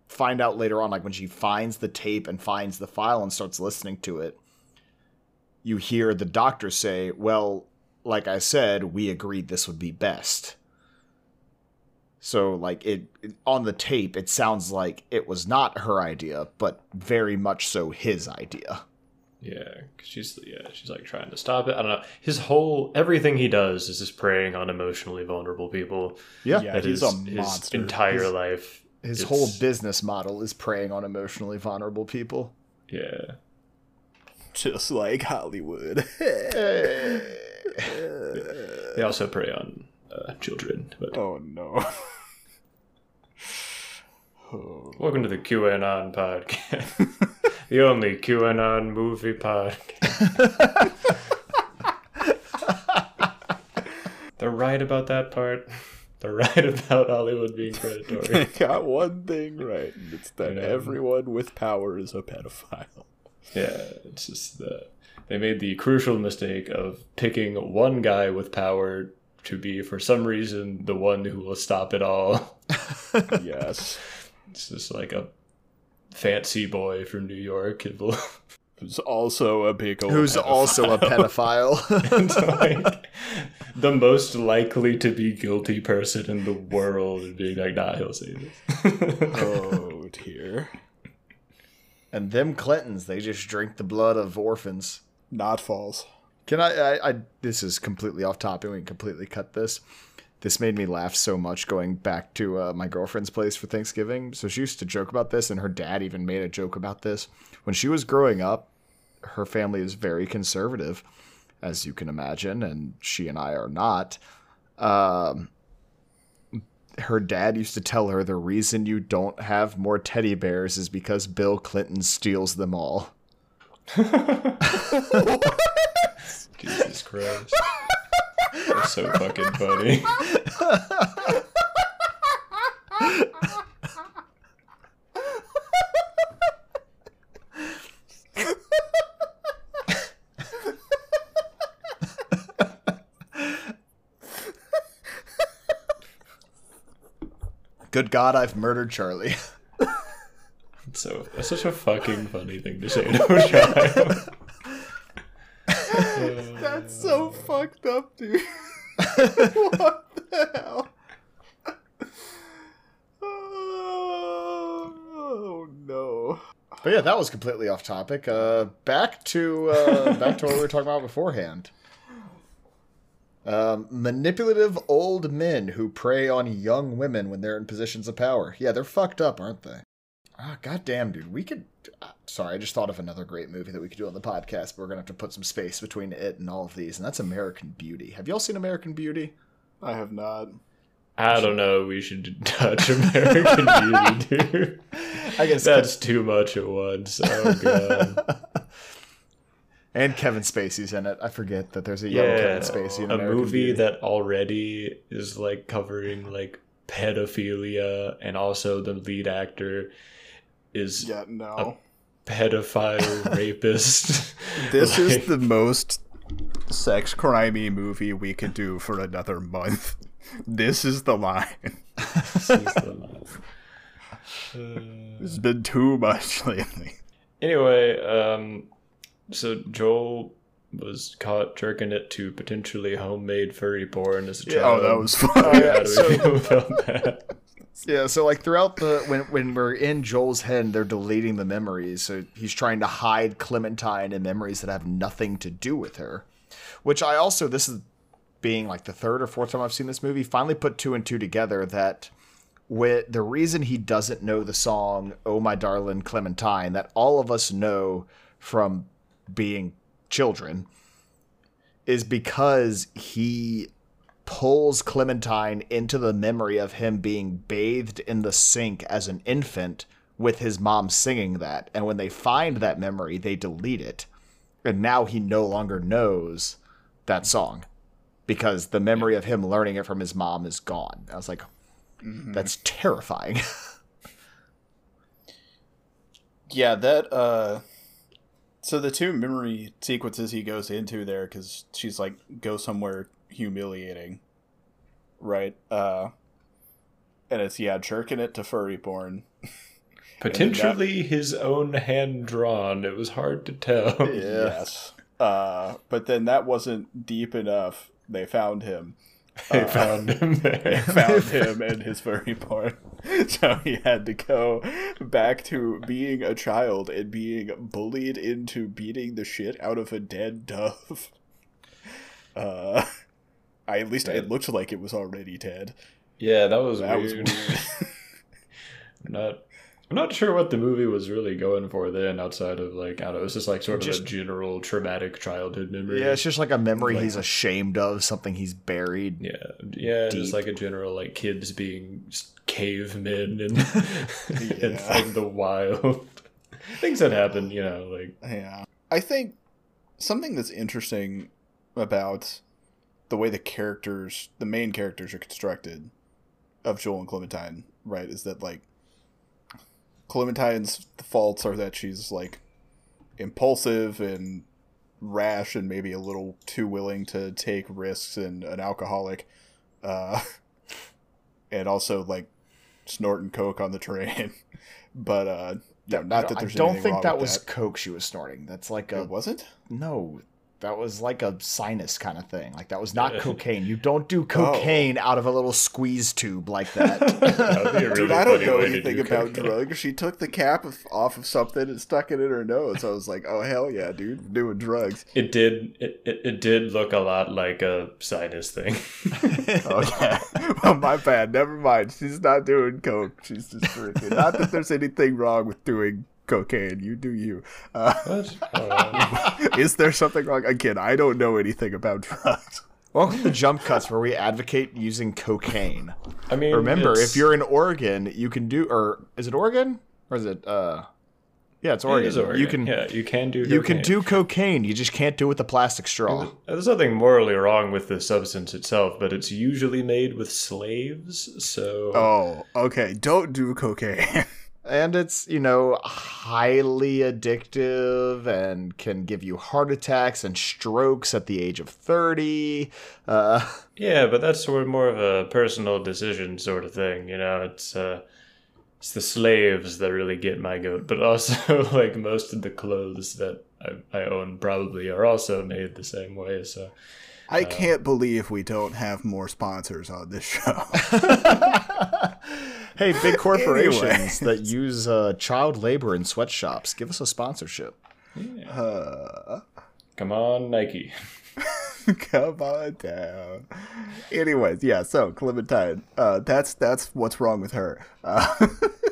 find out later on like when she finds the tape and finds the file and starts listening to it, you hear the doctor say, "Well, like I said, we agreed this would be best." So like it, it on the tape it sounds like it was not her idea, but very much so his idea. Yeah, 'cause she's yeah, she's like trying to stop it. I don't know. His whole everything he does is just preying on emotionally vulnerable people. Yeah. Yeah, That he's is a his monster. entire His- life. His whole business model is preying on emotionally vulnerable people. Yeah, Just like Hollywood. (laughs) they also prey on uh, children. But oh no. (laughs) Welcome to the QAnon podcast, (laughs) the only QAnon movie podcast. (laughs) They're right about that part. They're right about Hollywood being predatory. They got one thing right, and it's that Yeah. everyone with power is a pedophile. Yeah, it's just the they made the crucial mistake of picking one guy with power to be, for some reason, the one who will stop it all. (laughs) yes. It's just like a fancy boy from New York. Who's also a big Who's pedophile. also a pedophile. (laughs) It's like the most likely to be guilty person in the world and being like, nah, he'll say this. Oh dear. and them Clintons, they just drink the blood of orphans. Not false. Can I, I, I? This is completely off topic. We can completely cut this. This made me laugh so much going back to uh, my girlfriend's place for Thanksgiving. So she used to joke about this, and her dad even made a joke about this. When she was growing up, her family is very conservative, as you can imagine, and she and I are not. Um, her dad used to tell her the reason you don't have more teddy bears is because Bill Clinton steals them all. Jesus Christ. That's so fucking funny. Good God, I've murdered Charlie. (laughs) So that's such a fucking funny thing to say to a child. (laughs) That's so fucked up, dude. (laughs) what the hell? Oh no. But yeah, that was completely off topic. Uh, back to uh, back to what we were talking about beforehand. Um, manipulative old men who prey on young women when they're in positions of power. Yeah, they're fucked up, aren't they? Ah, goddamn, dude. We could. Uh, sorry, I just thought of another great movie that we could do on the podcast. But we're gonna have to put some space between it and all of these, and that's American Beauty. Have y'all seen American Beauty? I have not. I don't know. We should touch American Beauty, (laughs) dude. I guess That's too much at once. Oh god. (laughs) and Kevin Spacey's in it. I forget that there's a young Yeah, Kevin Spacey in a American movie Beauty. that already is like covering like pedophilia, and also the lead actor is Yeah, no. pedophile (laughs) rapist. This Like, is the most sex crimey movie we could do for another month. (laughs) This is the line. this is the line. (laughs) It's been too much lately. Anyway, um, so Joel was caught jerking it to potentially homemade furry porn as a child Oh, that was fun. How do we So- feel about that? Yeah, so like throughout the when when we're in Joel's head, they're deleting the memories. So he's trying to hide Clementine and memories that have nothing to do with her. Which I also this is being like the third or fourth time I've seen this movie. Finally put two and two together that with the reason he doesn't know the song "Oh My Darling Clementine" that all of us know from being children is because he pulls Clementine into the memory of him being bathed in the sink as an infant with his mom singing that. And when they find that memory, they delete it. And now he no longer knows that song because the memory of him learning it from his mom is gone. I was like, that's terrifying. (laughs) Yeah, that uh so the two memory sequences he goes into there cuz she's like go somewhere humiliating. Right? Uh and it's yeah, jerking it to furry porn. (laughs) Potentially his own hand drawn. It was hard to tell. (laughs) Yes. Uh but then that wasn't deep enough. They found him. They found him (laughs) there. found him and his furry porn. So he had to go back to being a child and being bullied into beating the shit out of a dead dove. Uh, I at least it looked like it was already dead. Yeah, that was That was weird. weird. (laughs) (laughs) I'm not I'm not sure what the movie was really going for then outside of like I don't know, it's just like sort of a general traumatic childhood memory. yeah, it's just like a memory Like- he's ashamed of, something he's buried. Yeah, yeah, Deep. just like a general like kids being cavemen and, (laughs) and from the wild. Things that happen, you know, like Yeah. I think something that's interesting about the way the characters, the main characters are constructed of Joel and Clementine, right, is that like Clementine's faults are that she's like impulsive and rash and maybe a little too willing to take risks and an alcoholic uh (laughs) and also like snorting coke on the train (laughs) but uh no, not that there's I don't think that was coke she was snorting. That's like a it wasn't no. That was like a sinus kind of thing. Like that was not cocaine. You don't Oh. do cocaine out of a little squeeze tube like (laughs) that. that would be a really Dude, I don't know anything do about cocaine. drugs. She took the cap of, off of something and stuck it in her nose. I was like, oh hell yeah, dude, doing drugs. It did. It, it, it did look a lot like a sinus thing. (laughs) Oh, okay, (laughs) well my bad. Never mind. She's not doing coke. She's just drinking. Not that there's anything wrong with doing cocaine. You do you. Uh, What? (laughs) Is there something wrong? Again, I don't know anything about drugs. Welcome to Jump Cuts, where we advocate using cocaine. I mean, Remember, it's- if you're in Oregon, you can do, or is it Oregon, or is it? uh Yeah, it's Oregon. is Oregon, You can, yeah, you can do. you can do cocaine. You just can't do it with a plastic straw. There's nothing morally wrong with the substance itself, but it's usually made with slaves, so Oh, okay. Don't do cocaine. (laughs) and it's you know highly addictive and can give you heart attacks and strokes at the age of 30 uh yeah, but that's sort of more of a personal decision sort of thing, you know. It's uh, it's the slaves that really get my goat, but also (laughs) like most of the clothes that I, I own probably are also made the same way. So I can't believe we don't have more sponsors on this show. (laughs) hey big corporations that use uh, child labor in sweatshops give us a sponsorship Uh, come on, Nike. (laughs) Come on down. Anyways, yeah. So Clementine, uh, that's that's what's wrong with her. Uh,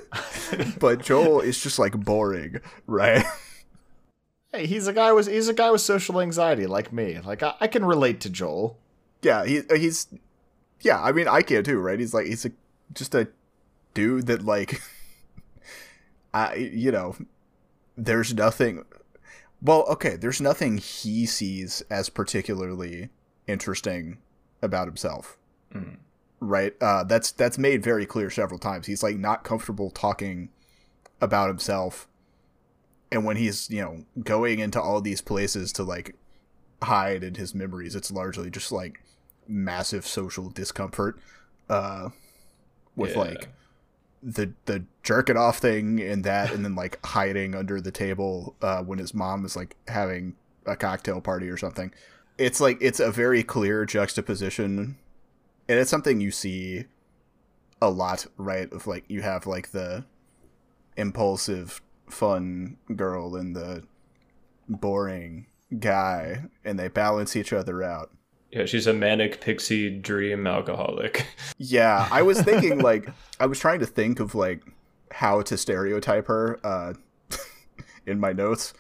(laughs) but Joel is just like boring, right? Hey he's a guy with he's a guy with social anxiety like me like i, I can relate to joel yeah, he he's yeah. I mean, I can too, right? He's like he's a just a dude that like, (laughs) I you know, there's nothing. Well, okay, there's nothing he sees as particularly interesting about himself. Right? Uh, that's that's made very clear several times. He's like not comfortable talking about himself. And when he's, you know, going into all these places to like hide in his memories, it's largely just like massive social discomfort. Uh with Yeah. like the the jerking off thing and that and then like hiding under the table uh when his mom is like having a cocktail party or something it's like it's a very clear juxtaposition and it's something you see a lot right of like you have like the impulsive fun girl and the boring guy and they balance each other out Yeah, she's a manic pixie dream alcoholic. (laughs) Yeah, I was thinking like I was trying to think of like how to stereotype her uh (laughs) in my notes.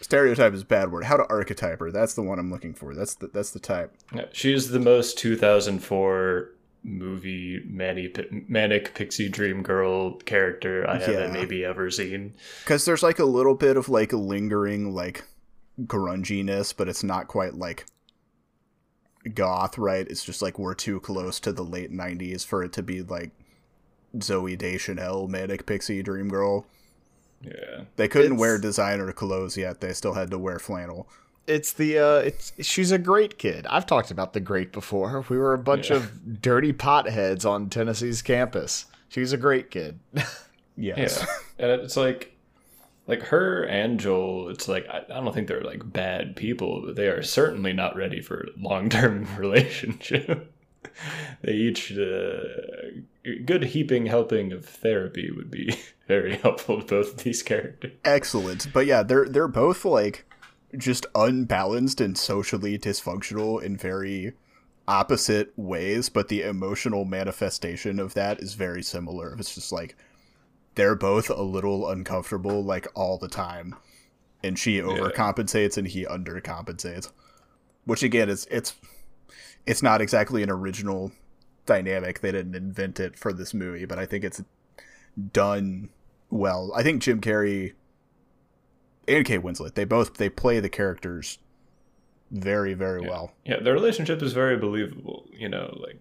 Stereotype is a bad word. How to archetype her. That's the one I'm looking for. That's the that's the type. Yeah, She's the most 2004 movie manic, manic pixie dream girl character I haven't maybe ever seen. Cuz there's like a little bit of like lingering like grunginess, but it's not quite like goth, right? It's just like we're too close to the late 90s for it to be like Zooey Deschanel manic pixie dream girl. Yeah. They couldn't It's- wear designer clothes yet. They still had to wear flannel. It's the uh it's she's a great kid i've talked about the great before we were a bunch Yeah. of dirty potheads on tennessee's campus she's a great kid (laughs) Yes. Yeah. and it's like like her and Joel, it's like I, I don't think they're like bad people, but they are certainly not ready for long-term (laughs) relationship. they each uh, good heaping helping of therapy would be (laughs) very helpful to both of these characters. excellent. But yeah, they're they're both like just unbalanced and socially dysfunctional in very opposite ways, but the emotional manifestation of that is very similar. It's just like they're both a little uncomfortable like all the time. And she overcompensates and he undercompensates. Which again is it's it's not exactly an original dynamic. They didn't invent it for this movie, but I think it's done well. I think Jim Carrey and Kate Winslet, they both they play the characters very very well. Yeah, their relationship is very believable. You know, like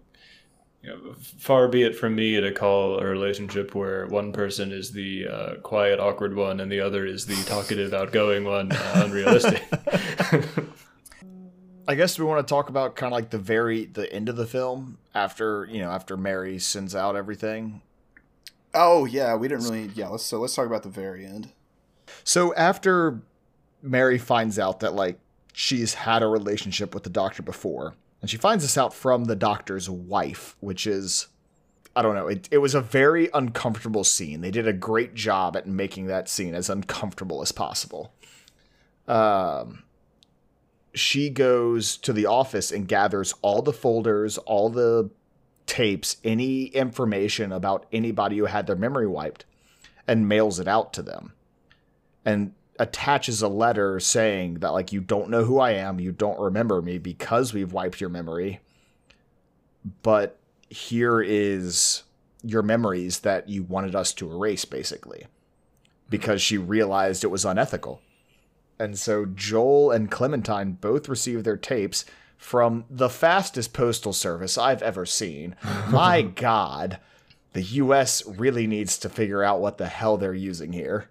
you know, far be it from me to call a relationship where one person is the uh, quiet, awkward one and the other is the talkative, (laughs) outgoing one uh, unrealistic. (laughs) (laughs) I guess we want to talk about kind of like the very the end of the film after you know after Mary sends out everything. Oh yeah, we didn't really yeah. Let's so let's talk about the very end. So after Mary finds out that like she's had a relationship with the doctor before, and she finds this out from the doctor's wife, which is I don't know. It, it was a very uncomfortable scene. They did a great job at making that scene as uncomfortable as possible. Um, she goes to the office and gathers all the folders, all the tapes, any information about anybody who had their memory wiped, and mails it out to them. And attaches a letter saying that, like, you don't know who I am, you don't remember me because we've wiped your memory. But here is your memories that you wanted us to erase, basically, because she realized it was unethical. And so Joel and Clementine both received their tapes from the fastest postal service I've ever seen. (laughs) My God, the US really needs to figure out what the hell they're using here.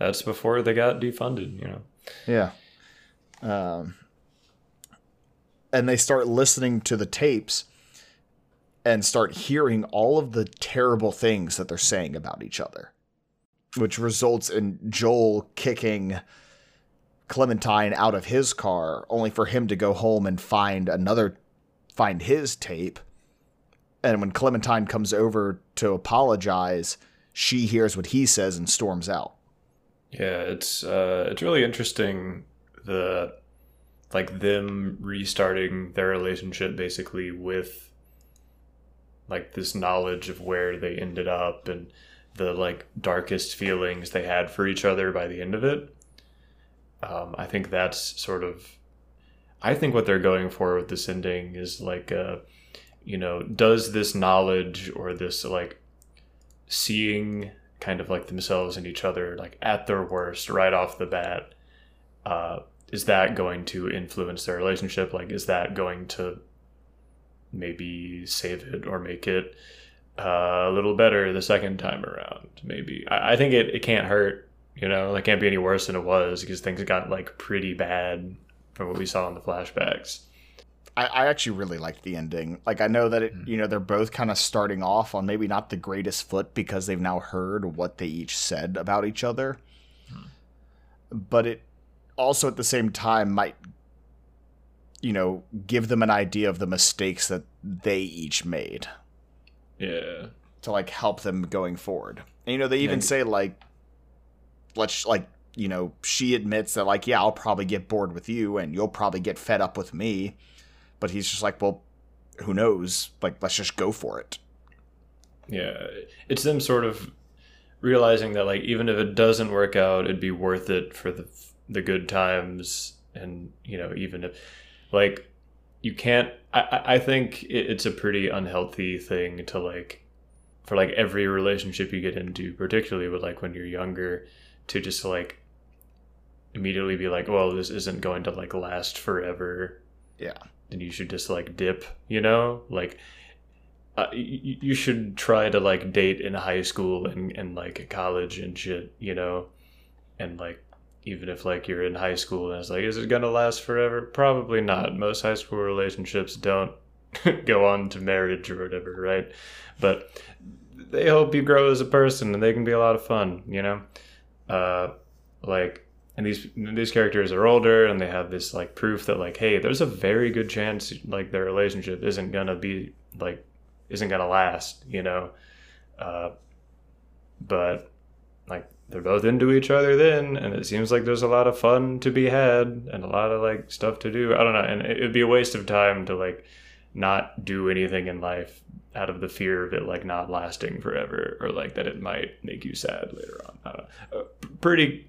That's before they got defunded, you know. Yeah. Um, and they start listening to the tapes and start hearing all of the terrible things that they're saying about each other, which results in Joel kicking Clementine out of his car, only for him to go home and find another, find his tape. And when Clementine comes over to apologize, she hears what he says and storms out. Yeah, it's uh, it's really interesting the like them restarting their relationship basically with like this knowledge of where they ended up and the like darkest feelings they had for each other by the end of it. Um, I think that's sort of I think what they're going for with this ending is like uh you know, does this knowledge or this like seeing kind of like themselves and each other like at their worst right off the bat uh is that going to influence their relationship? Like is that going to maybe save it or make it uh, a little better the second time around maybe? I, I think it, it can't hurt you know? It can't be any worse than it was because things got like pretty bad from what we saw in the flashbacks I, I actually really liked the ending. Like I know that it, hmm. you know, they're both kind of starting off on maybe not the greatest foot because they've now heard what they each said about each other. Hmm. But it also at the same time might you know, give them an idea of the mistakes that they each made yeah to like help them going forward. And you know, they even Yeah. say like let's like, you know, she admits that like, yeah, I'll probably get bored with you and you'll probably get fed up with me. But he's just like, well, who knows? Like, let's just go for it. Yeah, it's them sort of realizing that like even if it doesn't work out, it'd be worth it for the the good times, and you know even if like you can't. I I I think it's a pretty unhealthy thing to like for like every relationship you get into, particularly with like when you're younger, to just like immediately be like, well, this isn't going to like last forever Yeah. Then you should just like dip, you know? Like uh, you, should try to like date in high school and, and like college and shit, you know? And like even if like you're in high school and it's like, is it gonna last forever? Probably not. Most high school relationships don't (laughs) go on to marriage or whatever, right? But they hope you grow as a person and they can be a lot of fun, you know? Uh, like and these these characters are older and they have this like proof that like hey there's a very good chance like their relationship isn't gonna be like isn't gonna last you know? Uh, but like they're both into each other then and it seems like there's a lot of fun to be had and a lot of like stuff to do. I don't know and it- it'd be a waste of time to like not do anything in life out of the fear of it like not lasting forever or like that it might make you sad later on. Uh, pretty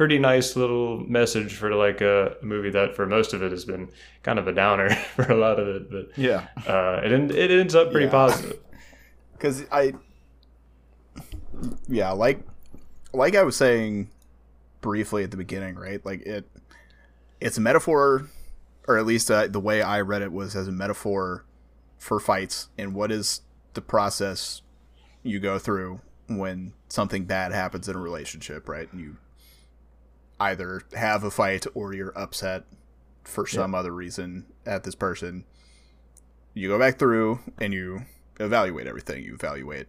pretty nice little message for like a movie that for most of it has been kind of a downer (laughs) for a lot of it, but Yeah. uh, it it ends up pretty Yeah. positive. (laughs) because I, yeah, like, like I was saying briefly at the beginning, right? Like it, it's a metaphor, or at least uh, the way I read it was as a metaphor for fights and what is the process you go through when something bad happens in a relationship, right? And you either have a fight or you're upset for some other reason at this person. You go back through and you evaluate everything. You evaluate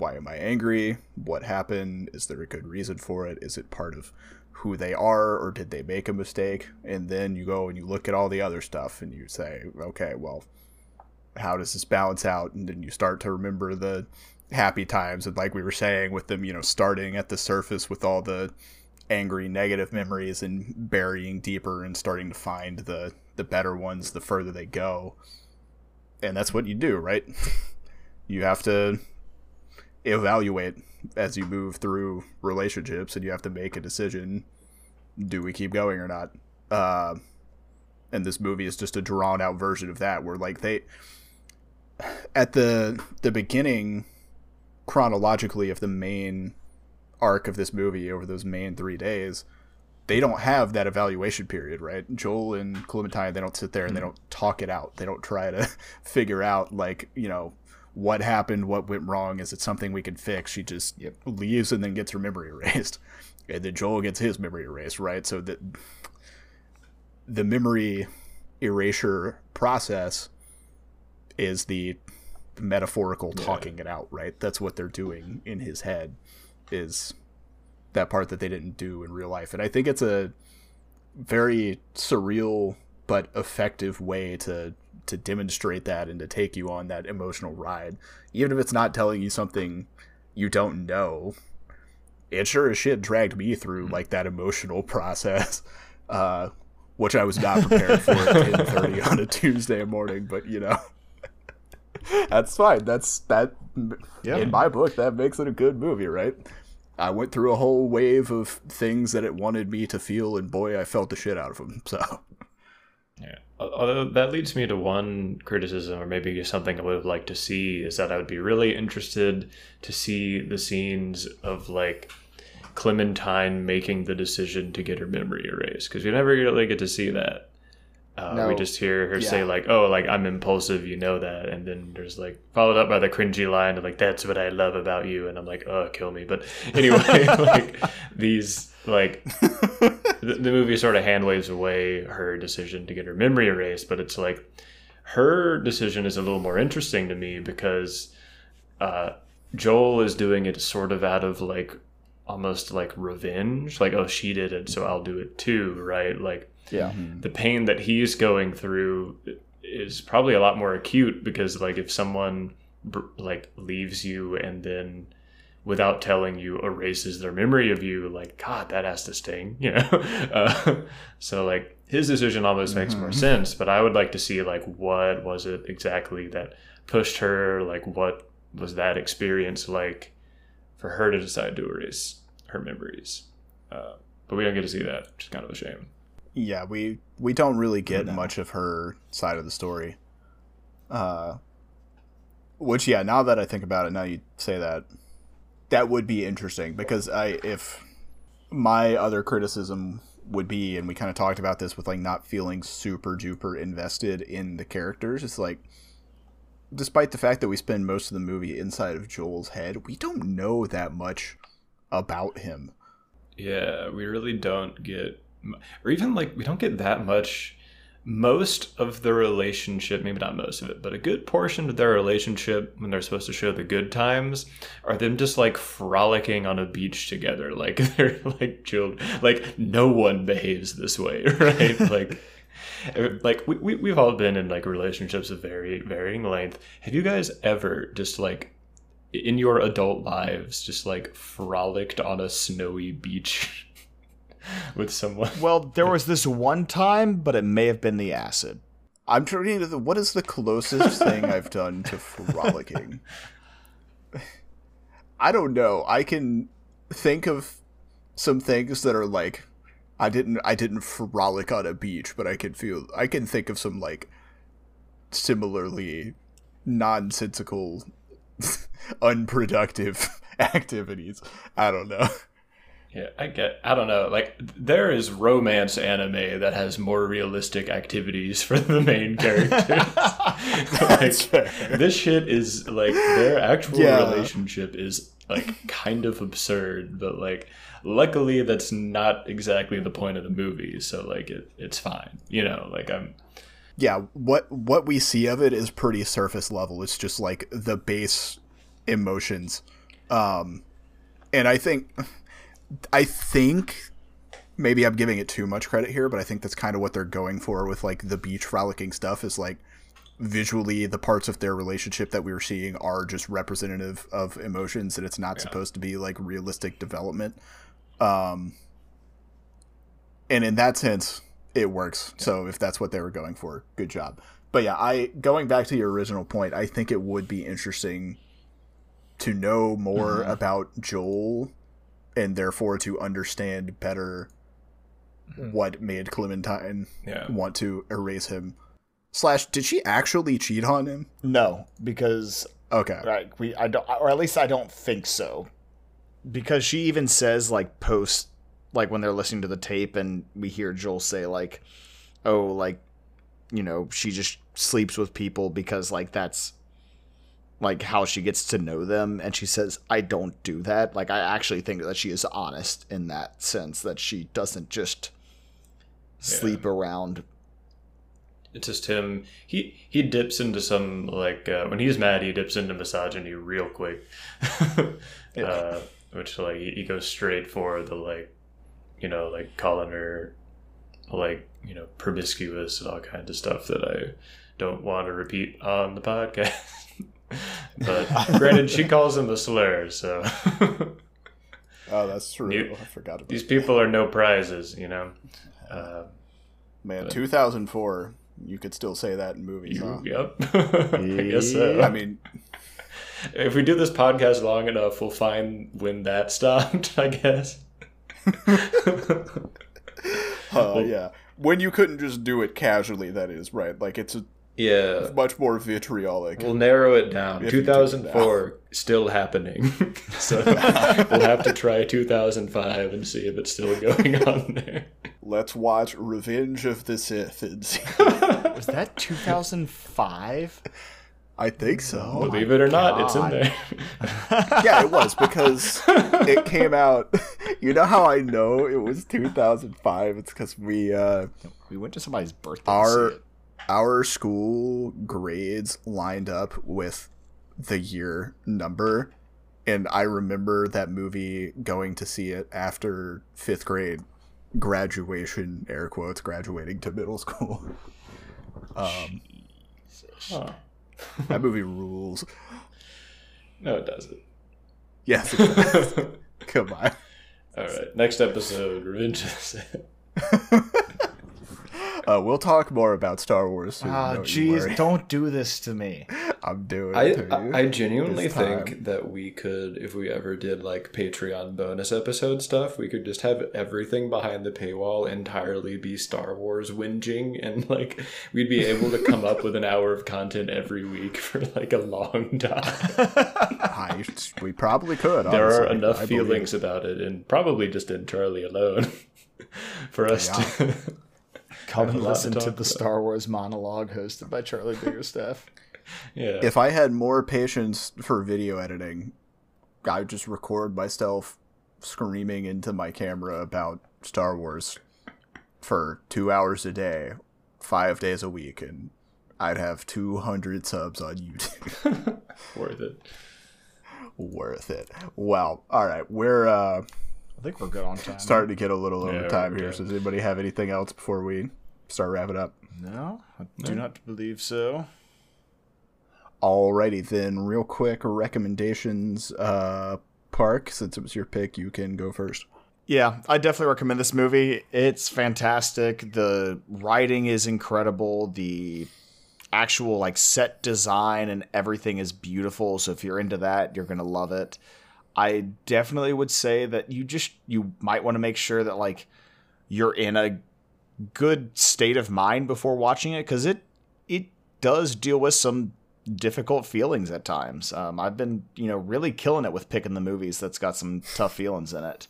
why am I angry? What happened? Is there a good reason for it? Is it part of who they are or did they make a mistake? And then you go and you look at all the other stuff and you say, okay, well, how does this balance out? And then you start to remember the happy times and like we were saying with them, you know, starting at the surface with all the angry negative memories and burying deeper and starting to find the the better ones the further they go. And that's what you do, right? (laughs) you have to evaluate as you move through relationships and you have to make a decision do we keep going or not uh, and this movie is just a drawn out version of that where like they at the the beginning chronologically of the main arc of this movie over those main three days they don't have that evaluation period right? Joel and clementine they don't sit there and they mm-hmm. don't talk it out. They don't try to (laughs) figure out like you know what happened what went wrong is it something we can fix? She just leaves and then gets her memory (laughs) erased. And then joel gets his memory erased right? So that the memory erasure process is the metaphorical talking it out right? That's what they're doing in his head is that part that they didn't do in real life. And i think it's a very surreal but effective way to to demonstrate that and to take you on that emotional ride. Even if it's not telling you something you don't know it sure as shit dragged me through like that emotional (laughs) process uh which i was not prepared for at 10.30 on a tuesday morning but you know. (laughs) That's fine. That's that Yeah. in my book that makes it a good movie right i went through a whole wave of things that it wanted me to feel and boy i felt the shit out of them (laughs) so Yeah. Although that leads me to one criticism, or maybe something I would have liked to see, is that I would be really interested to see the scenes of like Clementine making the decision to get her memory erased, because we never really get to see that. Uh, No. We just hear her say like, "Oh, like I'm impulsive, you know that," and then there's like followed up by the cringy line of like, "That's what I love about you," and I'm like, "Oh, kill me!" But (laughs) anyway, (laughs) like these like (laughs) the, the movie sort of hand waves away her decision to get her memory erased, but it's like her decision is a little more interesting to me because uh, Joel is doing it sort of out of like almost like revenge, like oh she did it, so I'll do it too, right? Like Yeah. the pain that he's going through is probably a lot more acute because like if someone like leaves you and then without telling you erases their memory of you like god that has to sting (laughs) you know? Uh, so like his decision almost makes more sense but i would like to see like what was it exactly that pushed her? Like what was that experience like for her to decide to erase her memories? Uh, but we don't get to see that which is kind of a shame yeah we we don't really get No. much of her side of the story uh which yeah now that i think about it now you say that that would be interesting because i if my other criticism would be and we kind of talked about this with like not feeling super duper invested in the characters it's like despite the fact that we spend most of the movie inside of joel's head we don't know that much about him Yeah, we really don't get, m- or even like we don't get that much. Most of the relationship, maybe not most of it, but a good portion of their relationship when they're supposed to show the good times are them just like frolicking on a beach together. (laughs) Like they're like chilled. Like no one behaves this way, (laughs) right? like. Er, like we, we we've all been in like relationships of very varying length. Have you guys ever just like in your adult lives just like frolicked on a snowy beach (laughs) (laughs) with someone. Well, there was this one time, but it may have been the acid. I'm trying to. What is the closest thing I've done to frolicking? (laughs) I don't know. I can think of some things that are like I didn't I didn't frolic on a beach, but I can feel I can think of some like similarly nonsensical (laughs) unproductive activities. I don't know. Yeah, I get. I don't know. Like, there is romance anime that has more realistic activities for the main characters. (laughs) (laughs) like, this shit is like their actual Yeah. relationship is like kind of absurd, but like, luckily that's not exactly the point of the movie. So like, it it's fine. You know, like I'm. Yeah, what what we see of it is pretty surface level. It's just like the base emotions. Um and I think I think maybe I'm giving it too much credit here, but I think that's kind of what they're going for with like the beach frolicking stuff is like visually the parts of their relationship that we were seeing are just representative of emotions and it's not supposed to be like realistic development. Um and in that sense it works. So if that's what they were going for, good job. But yeah, I going back to your original point, I think it would be interesting to know more about Joel and therefore to understand better hmm. what made Clementine Yeah. want to erase him. Slash, did she actually cheat on him? No, because Okay. like we I don't or at least I don't think so. Because she even says like post like when they're listening to the tape and we hear Joel say like oh like you know she just sleeps with people because like that's like how she gets to know them and she says I don't do that. Like I actually think that she is honest in that sense that she doesn't just sleep around It's just him. He he dips into some like uh, when he's mad, he dips into misogyny real quick. (laughs) uh, which like he he goes straight for the like, you know, like calling her like you know promiscuous and all kinds of stuff that I don't want to repeat on the podcast. (laughs) but granted, she calls him a slur, so (laughs) Oh, that's true. You- I forgot about these people are no prizes, you know. Uh, Man, 2004. You could still say that in movies. you, huh? yep, (laughs) I guess so. I mean, If we do this podcast long enough, we'll find when that stopped, (laughs) I guess. uh, yeah. When you couldn't just do it casually, that is right. Like it's a Yeah. much more vitriolic. We'll narrow it down. If you it 2004 (laughs) still happening. (laughs) so (laughs) we'll have to try 2005 and see if it's still going on there. Let's watch Revenge of the Sith and see. Was that 2005? I think so. Believe it or not, it's in there. yeah, it was because it came out. You know how I know it was 2005? It's because we uh, We went to somebody's birthday. to our see it. Our school grades lined up with the year number, and I remember that movie going to see it after fifth grade graduation, air quotes, graduating to middle school. (laughs) Um, Huh. that movie rules. No, it doesn't. Yes, it (laughs) does. come on. All right. Next episode, Revenge of the Sith. (laughs) Uh, we'll talk more about Star Wars soon. Ah, don't jeez, worry. don't do this to me. (laughs) I'm doing I, it to you. I, I genuinely think that we could, if we ever did like Patreon bonus episode stuff, we could just have everything behind the paywall entirely be Star Wars whinging, and like we'd be able to come up with an hour of content every week (laughs) for like a long time. (laughs) I, we probably could. there are enough I believe feelings about it, and probably just in Charlie alone, for us to. Come (laughs) Have and lot to listen to the. Star Wars monologue hosted by Charlie Biggerstaff. (laughs) yeah. If I had more patience for video editing, I would just record myself screaming into my camera about Star Wars for two hours a day, five days a week, and I'd have 200 subs on YouTube. (laughs) worth it. Worth it. Well, all right. We're uh, I think we're good on time. starting to get a little over Yeah, time here. good. So, does anybody have anything else before we start wrapping up? No, I do not believe so. Alrighty then, real quick recommendations. Uh, Park, since it was your pick, you can go first. Yeah, I definitely recommend this movie. It's fantastic. The writing is incredible. The actual like set design and everything is beautiful. So if you're into that, you're gonna love it. I definitely would say that you just you might want to make sure that like you're in a good state of mind before watching it because it it does deal with some difficult feelings at times. Um, I've been you know really killing it with picking the movies that's got some tough feelings in it.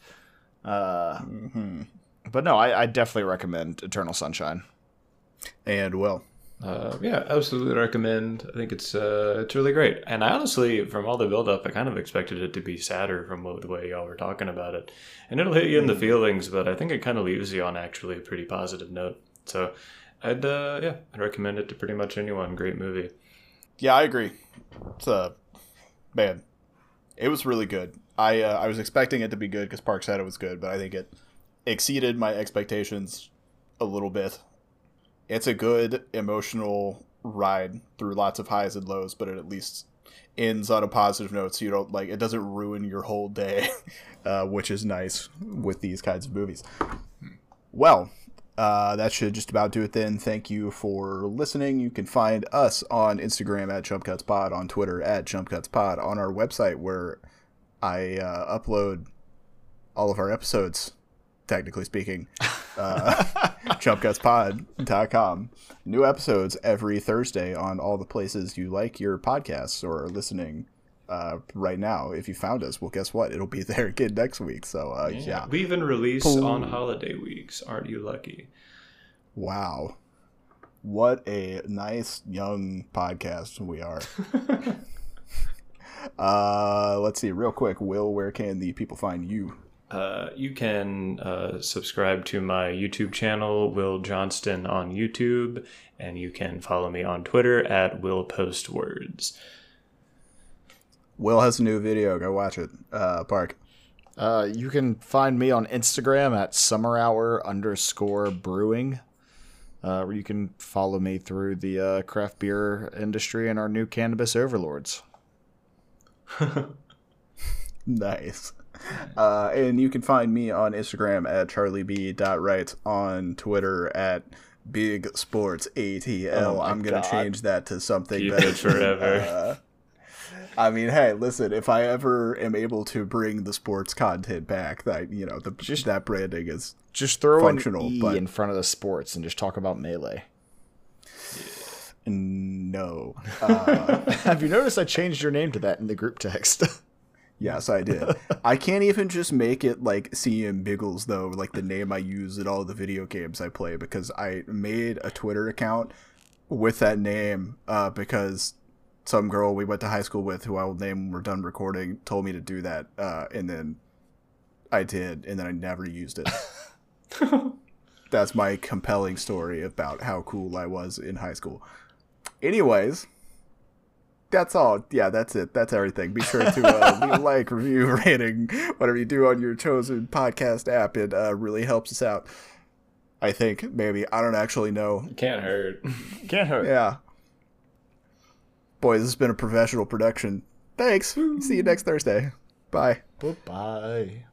Uh, hmm But no, I, I definitely recommend Eternal Sunshine. And Will. Uh, yeah, absolutely recommend. I think it's uh, it's really great. And I honestly, from all the build up, I kind of expected it to be sadder from what, the way y'all were talking about it. And it'll hit you in the feelings, but I think it kind of leaves you on actually a pretty positive note. So I'd uh, yeah, I'd recommend it to pretty much anyone. Great movie. Yeah, I agree. It's a man. It was really good. I uh, I was expecting it to be good because Park said it was good, but I think it exceeded my expectations a little bit. It's a good emotional ride through lots of highs and lows, but it at least ends on a positive note, so you don't like it doesn't ruin your whole day, (laughs) uh, which is nice with these kinds of movies. Well, uh, that should just about do it then. Thank you for listening. You can find us on Instagram at JumpCutsPod, on Twitter at JumpCutsPod, on our website where I uh, upload all of our episodes, technically speaking, (laughs) (laughs) jumpcutspod.com. New episodes every Thursday on all the places you like your podcasts or are listening uh, right now. If you found us, well, guess what? It'll be (laughs) there again next week. So, uh, yeah. We even release on holiday weeks. Aren't you lucky? Wow. What a nice young podcast we are. (laughs) uh, let's see, real quick, Will, where can the people find you? Uh, you can uh, subscribe to my YouTube channel, Will Johnston on YouTube, and you can follow me on Twitter at Will Post Words. Will has a new video. Go watch it. Uh, Park. Uh, you can find me on Instagram at summer hour underscore brewing. Uh, where you can follow me through the uh, craft beer industry and our new cannabis overlords. (laughs) (laughs) Nice. (laughs) Uh, and you can find me on Instagram at charlieb.wright, on Twitter at Big Sports ATL. Oh I'm gonna God. change that to something Keep better forever. (laughs) Uh, I mean, hey, listen. If I ever am able to bring the sports content back, that you know, the Just- that branding is Just throw Functional, an E but- in front of the sports and just talk about melee. no. (laughs) Uh, Have you noticed I changed your name to that in the group text? Yes, I did. I can't even just make it like CM Biggles though, like the name I use in all the video games I play because I made a Twitter account with that name uh, because some girl we went to high school with, who I will name when we're done recording, told me to do that, uh, and then I did, and then I never used it. (laughs) That's my compelling story about how cool I was in high school. Anyways, that's all. Yeah, that's it. That's everything. Be sure to uh, (laughs) leave a like, review, (laughs) rating, whatever you do on your chosen podcast app. It uh, really helps us out. I think maybe I don't actually know. Can't hurt. (laughs) Can't hurt. Yeah. Boy, this has been a professional production. Thanks. See you next Thursday. Bye. Bye-bye.